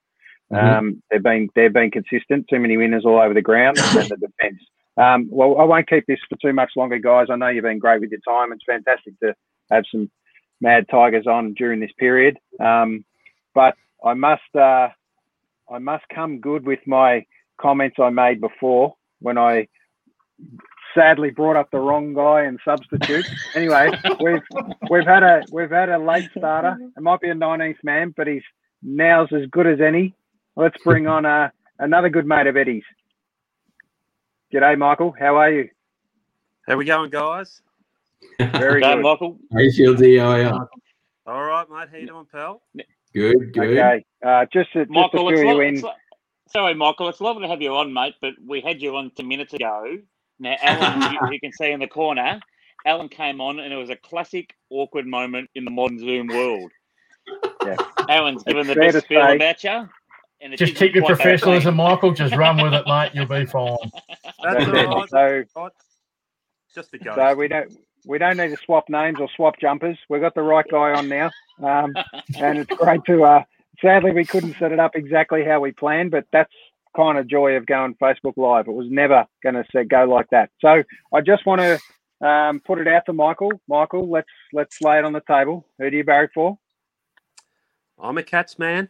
Mm-hmm. Um, they've been they've been consistent. Too many winners all over the ground [LAUGHS] and the defence. Um, well, I won't keep this for too much longer, guys. I know you've been great with your time. It's fantastic to have some mad tigers on during this period. Um, but I must uh, I must come good with my comments I made before when I sadly brought up the wrong guy and substitute. anyway, [LAUGHS] we've we've had a we've had a late starter. It might be a 19th man, but he's now's as good as any. Let's bring on uh, another good mate of Eddie's. G'day, Michael. How are you? How we going, guys? Very good, Michael. Hey, Shieldsy. How are you? All right, mate. How you doing, pal? Good, good. Okay, uh, just to, Michael, just to fill you in. Sorry, Michael, it's lovely to have you on, mate, but we had you on two minutes ago. Now, Alan, [LAUGHS] you, you, can see in the corner, Alan came on, and it was a classic awkward moment in the modern Zoom world. Yeah. Alan's given the best feel say, about you. Just keep your professionalism, Michael. Just run with it, mate. You'll be [LAUGHS] fine. That's That's So, just a go. So we don't we don't need to swap names or swap jumpers. We've got the right guy on now, um, and it's great to. Uh, sadly, we couldn't set it up exactly how we planned, but that's kind of joy of going Facebook Live. It was never going to go like that. So I just want to um, put it out to Michael. Michael, let's let's lay it on the table. Who do you barrack for? I'm a Cats man.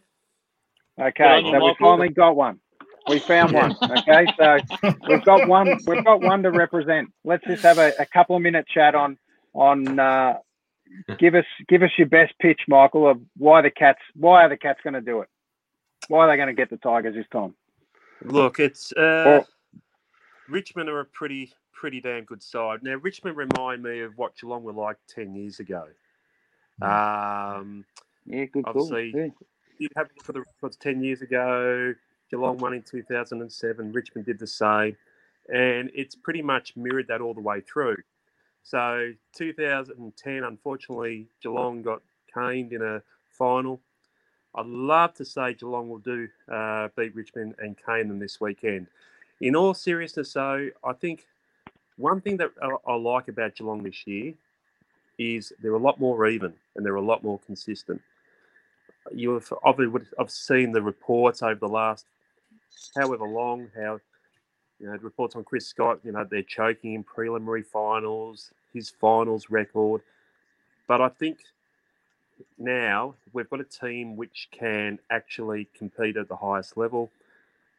Okay, so we finally got one. We found one. Okay, so [LAUGHS] we've got one. We've got one to represent. Let's just have a, a couple of minute chat on on. Uh, give us give us your best pitch, Michael, of why the cats. Why are the cats going to do it? Why are they going to get the Tigers this time? Look, it's uh, Richmond are a pretty pretty damn good side. Now, Richmond remind me of what Geelong were like ten years ago. Hmm. Um, yeah, good obviously, cool. You have for the records ten years ago. Geelong won in 2007. Richmond did the same. And it's pretty much mirrored that all the way through. So 2010, unfortunately, Geelong got caned in a final. I'd love to say Geelong will do uh, beat Richmond and cane them this weekend. In all seriousness, though, I think one thing that I, I like about Geelong this year is they're a lot more even and they're a lot more consistent. You have obviously I've seen the reports over the last however long, how you know reports on Chris Scott, you know they're choking in preliminary finals, his finals record, but I think now we've got a team which can actually compete at the highest level.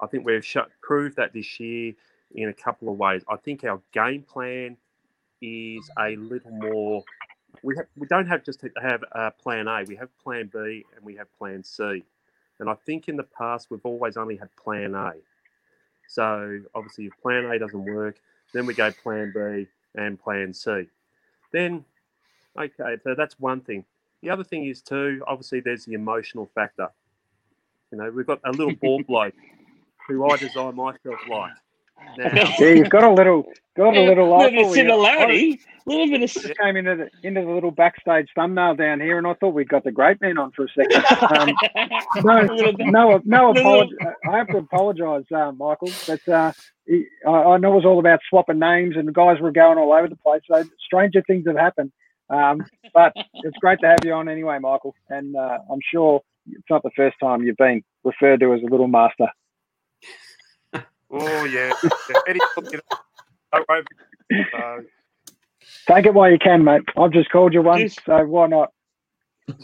I think we've sh- proved that this year in a couple of ways. I think our game plan is a little more. We have, we don't have just to have uh, plan A. We have plan B and we have plan C. And I think in the past, we've always only had plan A. So obviously, if plan A doesn't work, then we go plan B and plan C. Then, okay, so that's one thing. The other thing is, too, obviously, there's the emotional factor. You know, we've got a little [LAUGHS] ball bloke who I design myself like. Yeah, you've got a little, got a little, little bit of similarity. A little bit of just came into the into the little backstage thumbnail down here, and I thought we'd got the great man on for a second. Um, [LAUGHS] no, no, no, apology. I have to apologise, uh, Michael, but uh, I, I, know it was all about swapping names, and the guys were going all over the place. So stranger things have happened. Um, but it's great to have you on anyway, Michael, and uh, I'm sure it's not the first time you've been referred to as a little master. Oh yeah. Eddie, uh, [LAUGHS] Take it while you can, mate. I've just called you once, so why not?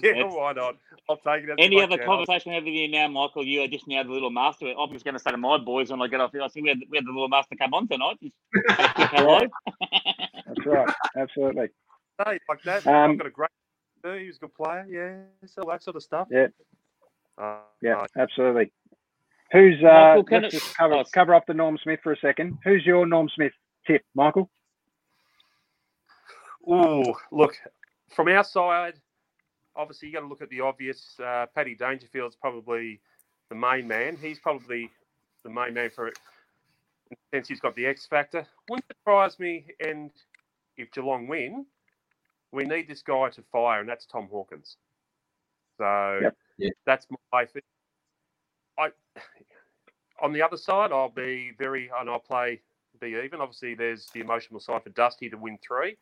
Yeah, why not? I'll take it. Any other conversation over you now, Michael? You are just now the little master. I'm just going to say to my boys when I get off here, I see we had, we had the little master come on tonight. hello. [LAUGHS] That's right. Absolutely. Hey, like that. Um, I've got a great. He was a good player. Yeah, so that sort of stuff. Yeah. Uh, yeah, absolutely. Who's uh? Michael, let's just cover, oh, cover up the Norm Smith for a second. Who's your Norm Smith tip, Michael? Oh, look, from our side, obviously you got to look at the obvious. Uh, Paddy Dangerfield's probably the main man. He's probably the main man for it, since he's got the X factor. Wouldn't surprise me, and if Geelong win, we need this guy to fire, and that's Tom Hawkins. So Yep. Yeah. that's my thing. I on the other side, I'll be very and I'll play be even. Obviously, there's the emotional side for Dusty to win three.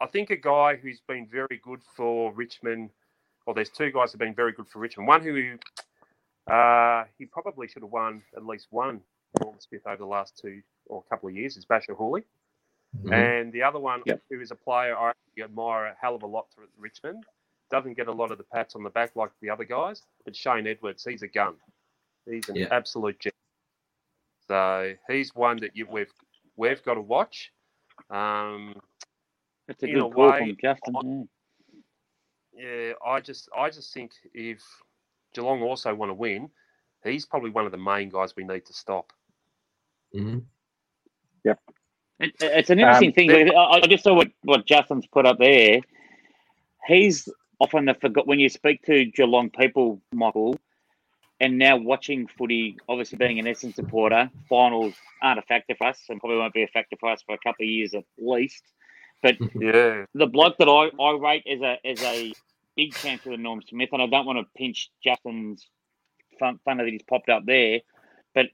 I think a guy who's been very good for Richmond, well, there's two guys who've been very good for Richmond. One who uh, he probably should have won at least one Norm Smith over the last two or couple of years is Bachar Houli. Mhm. And the other one, Yep. who is a player I admire a hell of a lot for Richmond, doesn't get a lot of the pats on the back like the other guys, but Shane Edwards, he's a gun. He's an Yeah. absolute gem. So he's one that you, we've we've got to watch. Um, That's a good a call way, from Justin. yeah. yeah, I just I just think if Geelong also want to win, he's probably one of the main guys we need to stop. Mhm. It, it's an interesting Um, thing. I, I just saw what, what Justin's put up there. He's often the forgot when you speak to Geelong people, Michael, and now watching footy, obviously being an Essendon supporter, finals aren't a factor for us and probably won't be a factor for us for a couple of years at least. But [LAUGHS] Yeah, the bloke that I, I rate as a as a big chance of the Norm Smith, and I don't want to pinch Justin's fun, fun that he's popped up there, but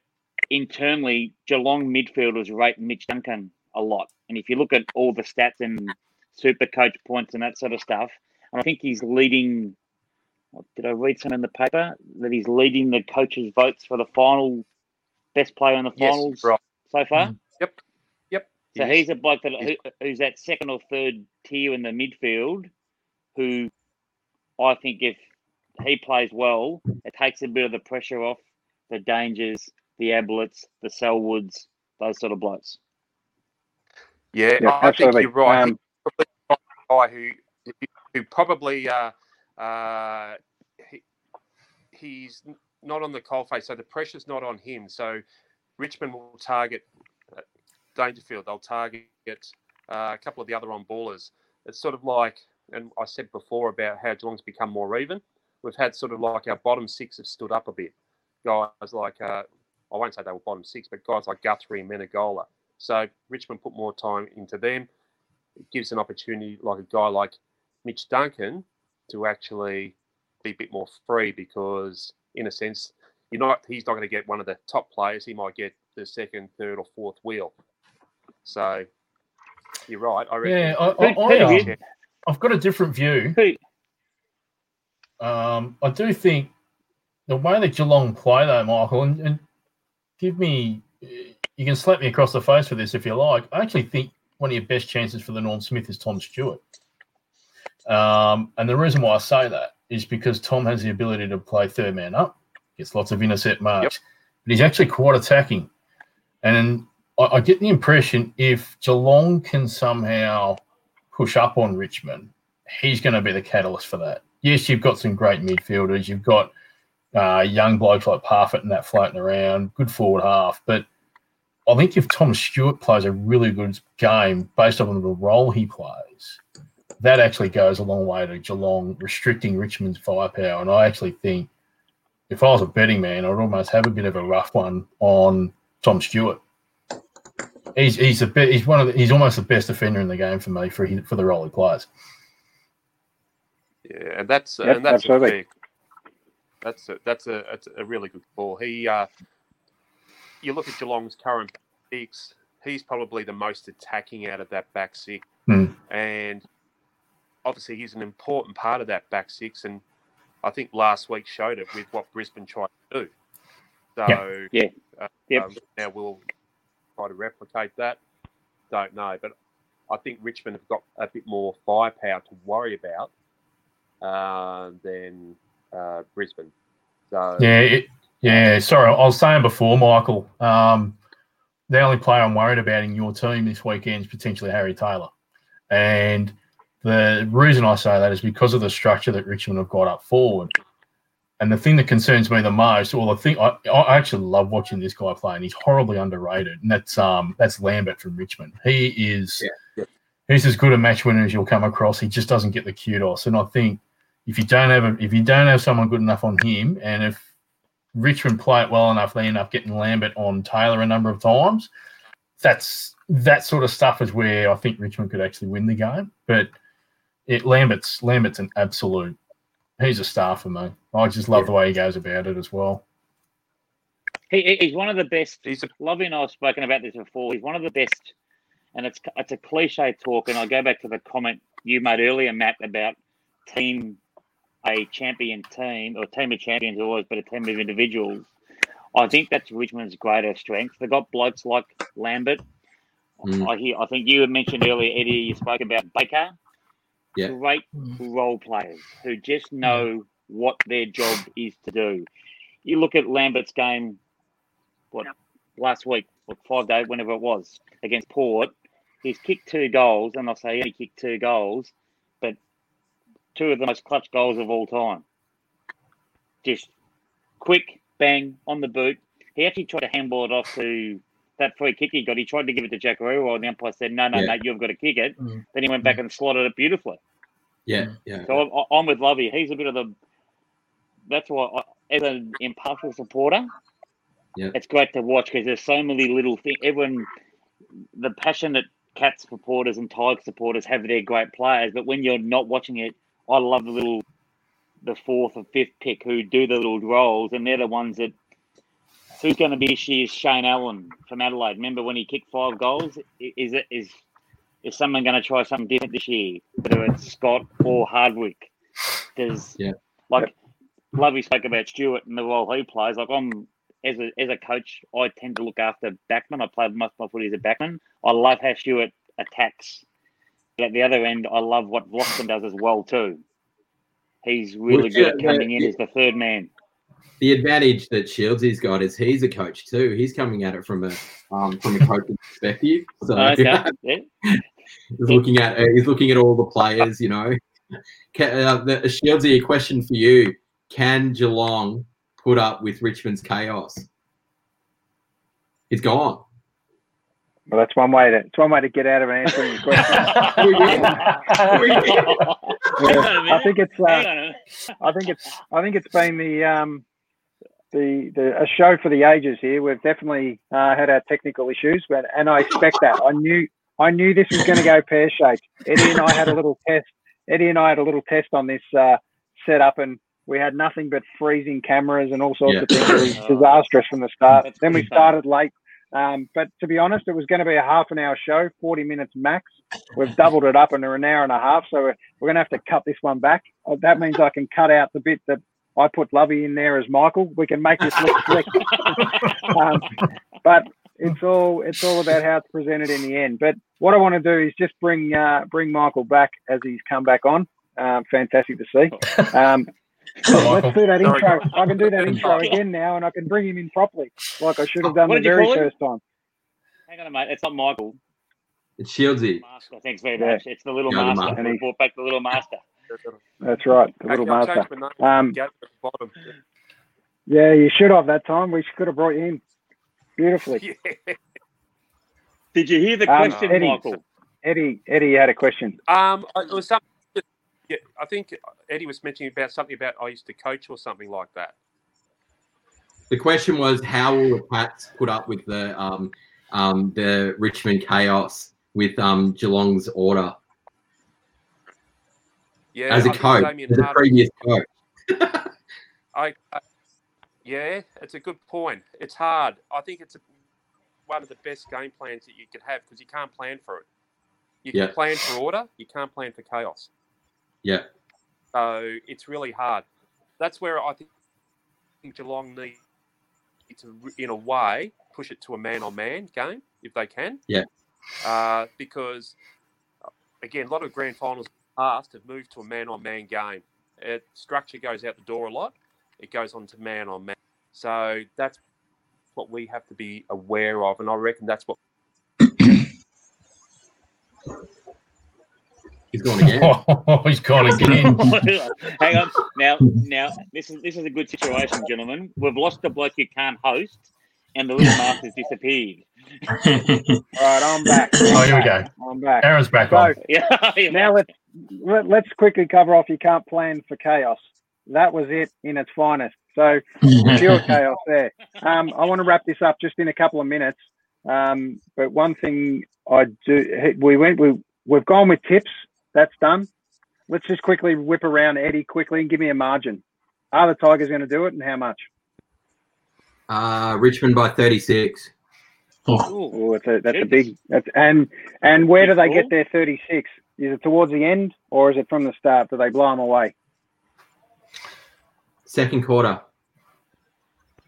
internally, Geelong midfielders rate Mitch Duncan a lot. And if you look at all the stats and super coach points and that sort of stuff, and I think he's leading. what- Did I read some in the paper that he's leading the coaches' votes for the final best player in the yes, finals right. so far? Yep, yep. So Yes. he's a bloke that Yes. who, who's that second or third tier in the midfield, who I think if he plays well, it takes a bit of the pressure off the Dangers, the Abletts, the Selwoods, those sort of blokes. Yeah, Yeah, I, I think you're right. Um, He's probably a guy who probably uh, uh, he, he's not on the coalface, so the pressure's not on him. So Richmond will target uh, Dangerfield. They'll target uh, a couple of the other on ballers. It's sort of like, and I said before about how Geelong's become more even. We've had sort of like our bottom six have stood up a bit. Guys like uh, I won't say they were bottom six, but guys like Guthrie and Menegola. So Richmond put more time into them. It gives an opportunity, like a guy like Mitch Duncan, to actually be a bit more free because, in a sense, you're not. He's not going to get one of the top players. He might get the second, third, or fourth wheel. So you're right. I reckon. Yeah, I, Who- I, who I, do um, you- I've got a different view. Um, I do think the way that Geelong play, though, Michael, and, and give me, you can slap me across the face for this if you like. I actually think one of your best chances for the Norm Smith is Tom Stewart. Um, and the reason why I say that is because Tom has the ability to play third man up, gets lots of intercept marks, but he's actually quite attacking. And I, I get the impression if Geelong can somehow push up on Richmond, he's going to be the catalyst for that. Yes, you've got some great midfielders. You've got uh, young blokes like Parfitt and that floating around, good forward half. But I think if Tom Stewart plays a really good game based on the role he plays, that actually goes a long way to Geelong restricting Richmond's firepower. And I actually think if I was a betting man, I'd almost have a bit of a rough one on Tom Stewart. He's he's a bit, he's one of the, he's almost the best defender in the game for me for his, for the role he plays. Yeah, and that's Yep, and that's a absolutely. fair, that's a, that's a that's a really good call. He, uh, you look at Geelong's current six, he's probably the most attacking out of that back six, Hmm. and obviously he's an important part of that back six. And I think last week showed it with what Brisbane tried to do. So Yeah. uh, Yep. um, now we'll try to replicate that. Don't know, but I think Richmond have got a bit more firepower to worry about uh, than uh, Brisbane. So Yeah, it, yeah. Sorry, I was saying before, Michael. Um, the only player I'm worried about in your team this weekend is potentially Harry Taylor, and the reason I say that is because of the structure that Richmond have got up forward. And the thing that concerns me the most, or the thing I, I actually love watching this guy play, and he's horribly underrated, and that's um that's Lambert from Richmond. He is Yeah, he's as good a match winner as you'll come across. He just doesn't get the kudos, and I think if you don't have a, if you don't have someone good enough on him, and if Richmond play it well enough, they end up getting Lambert on Taylor a number of times. That's that sort of stuff is where I think Richmond could actually win the game. But it Lambert's Lambert's an absolute. He's a star for me. I just love the way he goes about it as well. He, he's one of the best. He's a, Lovey and I have spoken about this before. He's one of the best, and it's it's a cliche talk. And I go back to the comment you made earlier, Matt, about team a champion team or team of champions always, but a team of individuals. I think that's Richmond's greater strength. They've got blokes like Lambert. Mm. I hear. I think you had mentioned earlier, Eddie. You spoke about Baker. Yeah. Great hmm. role players who just hmm. know what their job is to do. You look at Lambert's game what last week, or five days, whenever it was, against Port. He's kicked two goals, and I'll say he kicked two goals, but two of the most clutch goals of all time. Just quick, bang, on the boot. He actually tried to handball it off to that free kick he got. He tried to give it to Jackaroo, and the umpire said, "No, no, yeah. no, you've got to kick it." Mm. Then he went back and slotted it beautifully. Yeah, yeah. So I'm, I'm with Lovey. He's a bit of the. That's why, I, as an impartial supporter, yeah. It's great to watch because there's so many little things. Everyone, the passionate Cats supporters and Tiger supporters have their great players, but when you're not watching it, I love the little, the fourth or fifth pick who do the little roles, and they're the ones that. Who's going to be this year's Shane Ellen from Adelaide? Remember when he kicked five goals? Is it is is someone going to try something different this year? Whether it's Scott or Hardwick, does yeah. like Lovey spoke about Stewart and the role he plays. Like I'm as a as a coach, I tend to look after backman. I played most of my footy as a backman. I love how Stewart attacks. But at the other end, I love what Vlastuin does as well too. He's really good uh, at coming in as the third man. The advantage that Shieldsy's got is he's a coach too. He's coming at it from a um, from a coaching perspective. So okay. yeah. he's looking at uh, he's looking at all the players. You know, Can, uh, the, Shieldsy, a question for you: Can Geelong put up with Richmond's chaos. He's gone. Well, that's one way to it's one way to get out of answering the question. [LAUGHS] yeah, [LAUGHS] I think it's uh, I think it's I think it's been the um, the the a show for the ages here. We've definitely uh, had our technical issues, but and I expect that. I knew I knew this was going to go pear shaped. Eddie and I had a little test. Eddie and I had a little test on this uh, setup, and we had nothing but freezing cameras and all sorts yeah. of things. It was disastrous from the start. That's then we started late. Um, but to be honest, it was going to be a half an hour show, 40 minutes max. We've doubled it up into an hour and a half. So we're, we're going to have to cut this one back. Uh, that means I can cut out the bit that I put Lovey in there as Michael. We can make this look slick. [LAUGHS] um, but it's all it's all about how it's presented in the end. But what I want to do is just bring uh, bring Michael back as he's come back on. Um, fantastic to see. Um, let's do that intro. I can do that intro again now, and I can bring him in properly, like I should have done what the very first time. Hang on, mate. It's not Michael. It's Shieldsy. Master. Thanks very yeah. much. It's the little yeah, master. And he brought back the little master. That's right, the little master. Um, yeah, you should have that time. We could have brought you in beautifully. [LAUGHS] Yeah. Did you hear the um, question, Eddie, Michael? Eddie, Eddie had a question. Um, it was something yeah, I think Eddie was mentioning about something about I used to coach or something like that. The question was, how will the Pats put up with the um, um, the Richmond chaos with um, Geelong's order? Yeah, as a I coach, as a previous coach. [LAUGHS] I, I, yeah, it's a good point. It's hard. I think it's a, one of the best game plans that you could have because you can't plan for it. You can yeah. plan for order, you can't plan for chaos. Yeah. So it's really hard. That's where I think Geelong need to, in a way, push it to a man-on-man game if they can. Yeah. Uh, because again, a lot of grand finals past have moved to a man-on-man game. It, structure goes out the door a lot. It goes on to man-on-man. So that's what we have to be aware of, and I reckon that's what [COUGHS] He's gone again. Oh, [LAUGHS] he's gone again. [LAUGHS] Hang on. Now, now this is this is a good situation, gentlemen. We've lost the bloke you can't host. and the little [LAUGHS] master's disappeared. All right, I'm back. Oh, here we go. I'm back. Aaron's back So on. Yeah. now let's let, let's quickly cover off. You can't plan for chaos. That was it in its finest. So [LAUGHS] pure chaos there. Um, I want to wrap this up just in a couple of minutes. Um, but one thing I do, we went, we we've gone with tips. That's done. Let's just quickly whip around Eddie quickly and give me a margin. Are the Tigers going to do it, and how much? Uh, Richmond by 36. Ooh. Oh, a, that's a big. That's, and and where do they get their 36? Is it towards the end or is it from the start? Do they blow them away? Second quarter.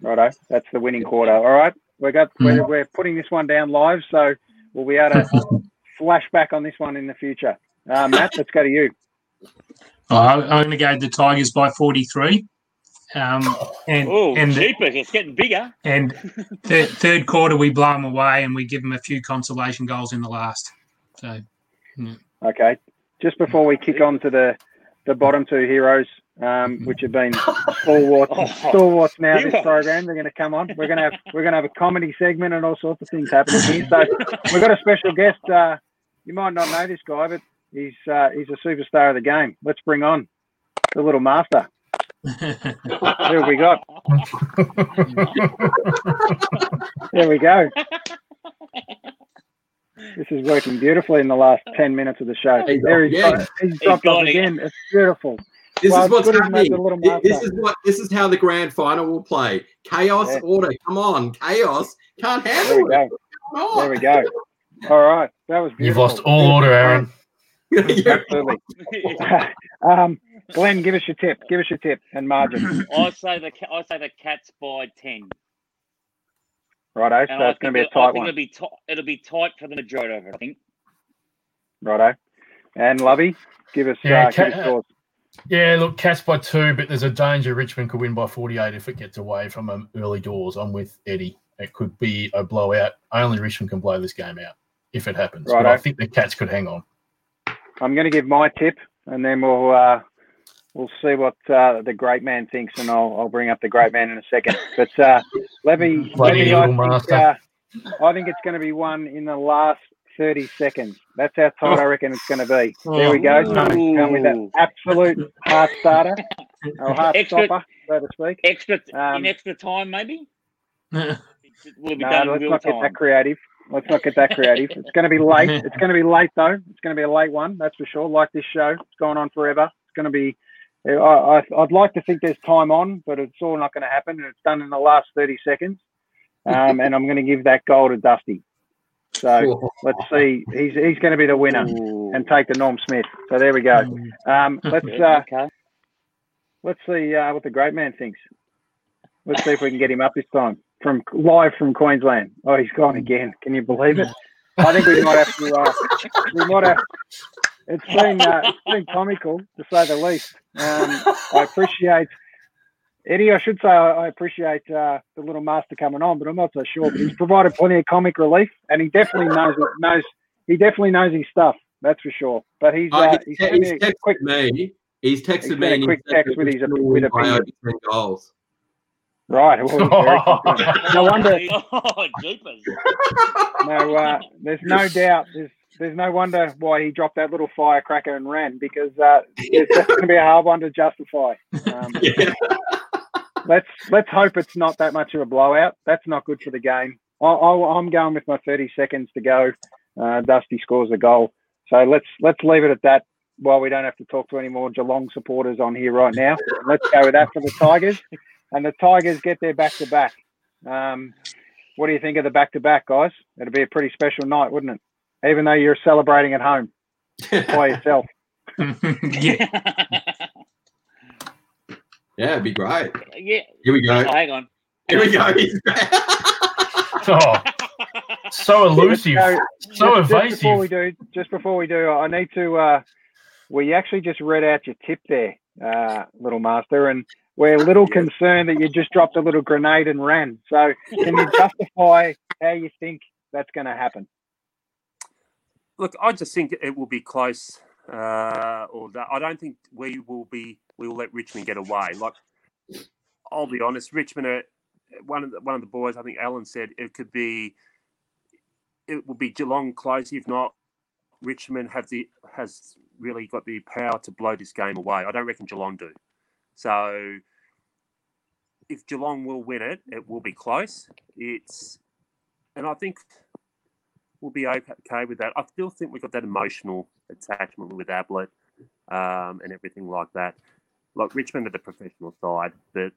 Righto, that's the winning quarter. All right, we got we're, we're putting this one down live, so we'll be able to [LAUGHS] flash back on this one in the future. Uh, Matt, let's go to you. I'm going to go the Tigers by 43. Um, and Oh, and jeepers, it's getting bigger. and th- third quarter we blow them away and we give them a few consolation goals in the last. So Okay, just before we kick on to the the bottom two heroes, um, which have been [LAUGHS] stalwarts, Oh, stalwarts now this program. They're going to come on. We're going to have we're going to have a comedy segment and all sorts of things happening here. So we've got a special guest. Uh, you might not know this guy, but he's uh, he's a superstar of the game. Let's bring on the little master. [LAUGHS] Who have we got? [LAUGHS] There we go. This is working beautifully in the last 10 minutes of the show. He's There he's, again. got, he's dropped gone off again. It's beautiful. This Well, is what's good as made happening. This is what this is how the grand final will play. Chaos Yeah. order. Come on, chaos can't handle we it. go. Come on. There we go. All right. That was beautiful. You've lost all order, Aaron. [LAUGHS] Yeah. Absolutely. [LAUGHS] [LAUGHS] um, Glenn, give us your tip. Give us your tip and margin. I say the I say the Cats by ten. Righto. And So I it's going to be a it- I tight think one. It'll be tight. It'll be tight for the majority of it. I think. Righto. And Lovey, give us, Yeah, uh, give us yours. Yeah, look, Cats by two, but there's a danger Richmond could win by 48 if it gets away from them early doors. I'm with Eddie. It could be a blowout. Only Richmond can blow this game out if it happens. But I think the Cats could hang on. I'm going to give my tip, and then we'll uh, we'll see what uh, the great man thinks, and I'll, I'll bring up the great man in a second. But uh, Levy, [LAUGHS] Bloody Levy I, think, uh, I think it's going to be one in the last 30 seconds. That's how tight I reckon it's going to be. There we go. So come with that Ooh. absolute heart starter or heart Extra- stopper, so to speak. Extra Um, in extra time, maybe. [LAUGHS] yeah, Will be No, done let's real not get that creative. Let's not get that creative. It's going to be late. [LAUGHS] It's going to be late though. It's going to be a late one, that's for sure. Like this show, it's going on forever. It's going to be. I, I, I'd like to think there's time on, but it's all not going to happen. And it's done in the last 30 seconds. Um, and I'm going to give that goal to Dusty. So [LAUGHS] let's see. He's he's going to be the winner Ooh. and take the Norm Smith. So there we go. Um, let's [LAUGHS] uh, okay. let's see uh, what the great man thinks. Let's see if we can get him up this time from live from Queensland. Oh, he's gone again. Can you believe it? I think we might have to. Uh, we might have. It's been uh, it's been comical to say the least. Um, I appreciate Eddie. I should say I, I appreciate uh, the little master coming on, but I'm not so sure. But he's provided plenty of comic relief, and he definitely knows knows he definitely knows his stuff. That's for sure. But he's Oh, uh, he's, he's, me he's a texted quick me. He's texted He's me. a quick text with his- with win opinion. goals. right. Well, he's very confident. [LAUGHS] No wonder. Oh, jeepers. no, uh, there's no doubt. There's there's no wonder why he dropped that little firecracker and ran because uh, it's going to be a hard one to justify. Um, [LAUGHS] Yeah. let's let's hope it's not that much of a blowout. That's not good for the game. I, I, I'm going with my 30 seconds to go. Uh, Dusty scores a goal, so let's let's leave it at that. While we don't have to talk to any more Geelong supporters on here right now, let's go with that for the Tigers, and the Tigers get their back to back. Um, what do you think of the back to back, guys? It'll be a pretty special night, wouldn't it? Even though you're celebrating at home by [LAUGHS] yourself. [LAUGHS] yeah. Yeah, it'd be great. yeah. Here we go. Oh, hang on. Here we go. [LAUGHS] Oh, so elusive, So, so just, just before we evasive. do, just before we do, I need to. Uh, we actually just read out your tip there, uh, little master, and we're a little concerned that you just dropped a little grenade and ran. So, can you justify how you think that's going to happen? Look, I just think it will be close. Uh, or that I don't think we will be. We will let Richmond get away. Like, I'll be honest, Richmond are one of the, one of the boys, I think Alan said it could be, it will be Geelong close. If not, Richmond have the has really got the power to blow this game away. I don't reckon Geelong do. So if Geelong will win it, it will be close. It's, and I think we'll be okay with that. I still think we've got that emotional attachment with Ablett um, and everything like that. Like Richmond are the professional side, but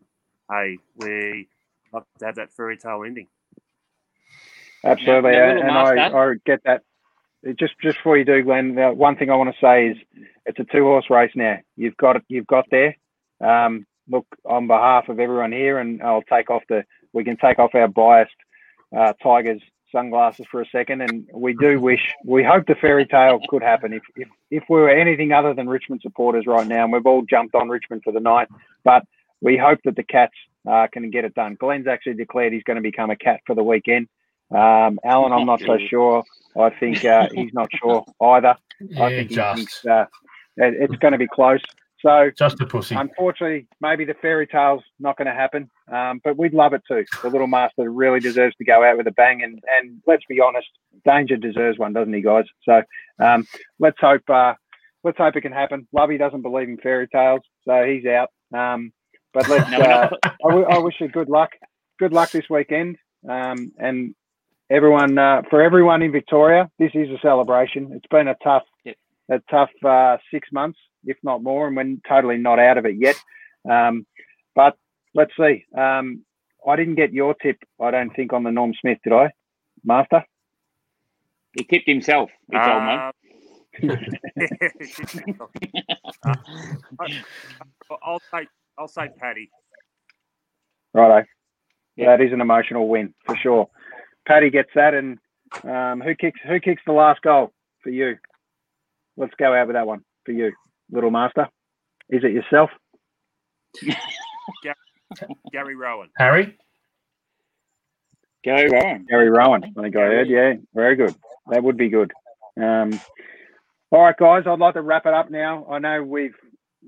hey, we like to have that fairy tale ending. Absolutely, Now, and, I. I get that. Just just before you do, Glenn, the one thing I want to say is it's a two horse race now. You've got it. You've got there. Um, look, on behalf of everyone here, and I'll take off the. We can take off our biased uh, Tigers sunglasses for a second, and we do wish. We hope the fairy tale could happen. If if if we were anything other than Richmond supporters right now, and we've all jumped on Richmond for the night, but we hope that the Cats uh, can get it done. Glenn's actually declared he's going to become a cat for the weekend. Um, Alan, I'm not so sure. I think uh, he's not sure either. Yeah, I think he just thinks uh, it- it's going to be close. So, just a pussy. unfortunately, maybe the fairy tale's not going to happen. Um, but we'd love it too. The little master really deserves to go out with a bang. And, and let's be honest, Danger deserves one, doesn't he, guys? So um, let's hope. Uh, let's hope it can happen. Lovey doesn't believe in fairy tales, so he's out. Um, but [LAUGHS] let's. No, Uh, I, w- I wish you good luck. Good luck this weekend. Um, and everyone, uh, for everyone in Victoria, this is a celebration. It's been a tough, Yep. a tough uh, six months, if not more, and we're totally not out of it yet. Um, but let's see. Um, I didn't get your tip. I don't think on the Norm Smith, did I, Master? He tipped himself. He told me. Uh, I- [LAUGHS] I'll say I'll say Paddy. Righto. Yeah. That is an emotional win for sure. Paddy gets that, and um, who kicks who kicks the last goal for you? Let's go out with that one for you, little master. Is it yourself? [LAUGHS] Gary Rohan. Harry, Gary Rohan. Gary Rohan. I think I heard. Yeah, very good. That would be good. Um, all right, guys. I'd like to wrap it up now. I know we've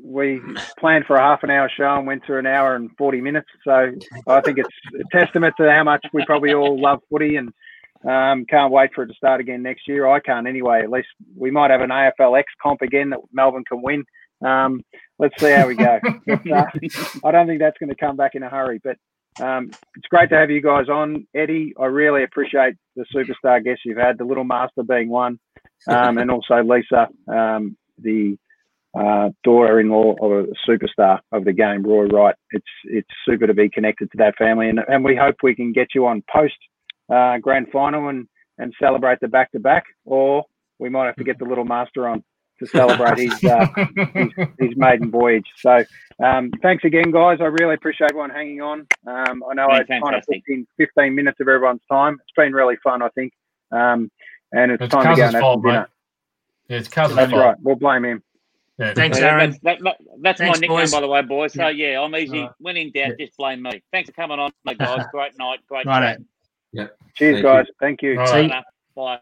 we planned for a half an hour show and went to an hour and forty minutes. So I think it's a testament to how much we probably all love footy and um, can't wait for it to start again next year. I can't anyway. At least we might have an AFLX comp again that Melbourne can win. Um, let's see how we go. [LAUGHS] But, uh, I don't think that's going to come back in a hurry, but um, it's great to have you guys on. Eddie, I really appreciate the superstar guests you've had, the little master being one, um, and also Lisa, um, the uh, daughter-in-law of a superstar of the game, Roy Wright. It's it's super to be connected to that family, and, and we hope we can get you on post uh, grand final and and celebrate the back-to-back, or we might have to get the little master on to celebrate his uh, [LAUGHS] his maiden voyage. So um, thanks again, guys. I really appreciate everyone hanging on. Um, I know I Been kind of fantastic. booked in 15 minutes of everyone's time. It's been really fun, I think. Um, and it's, It's time to go and Cousins' have fault, dinner. mate. Yeah, it's Cousins' That's fault. right. We'll blame him. Yeah. Thanks, Yeah, Aaron. That's, that, that- that's Thanks, my nickname, boys. by the way, boys. So, yeah, I'm easy. Alright. when in doubt, just blame me. Thanks for coming on, mate, guys. [LAUGHS] Great night. Great Righto. Chat. Cheers, Thank guys. Thank you. Right. Bye. Bye.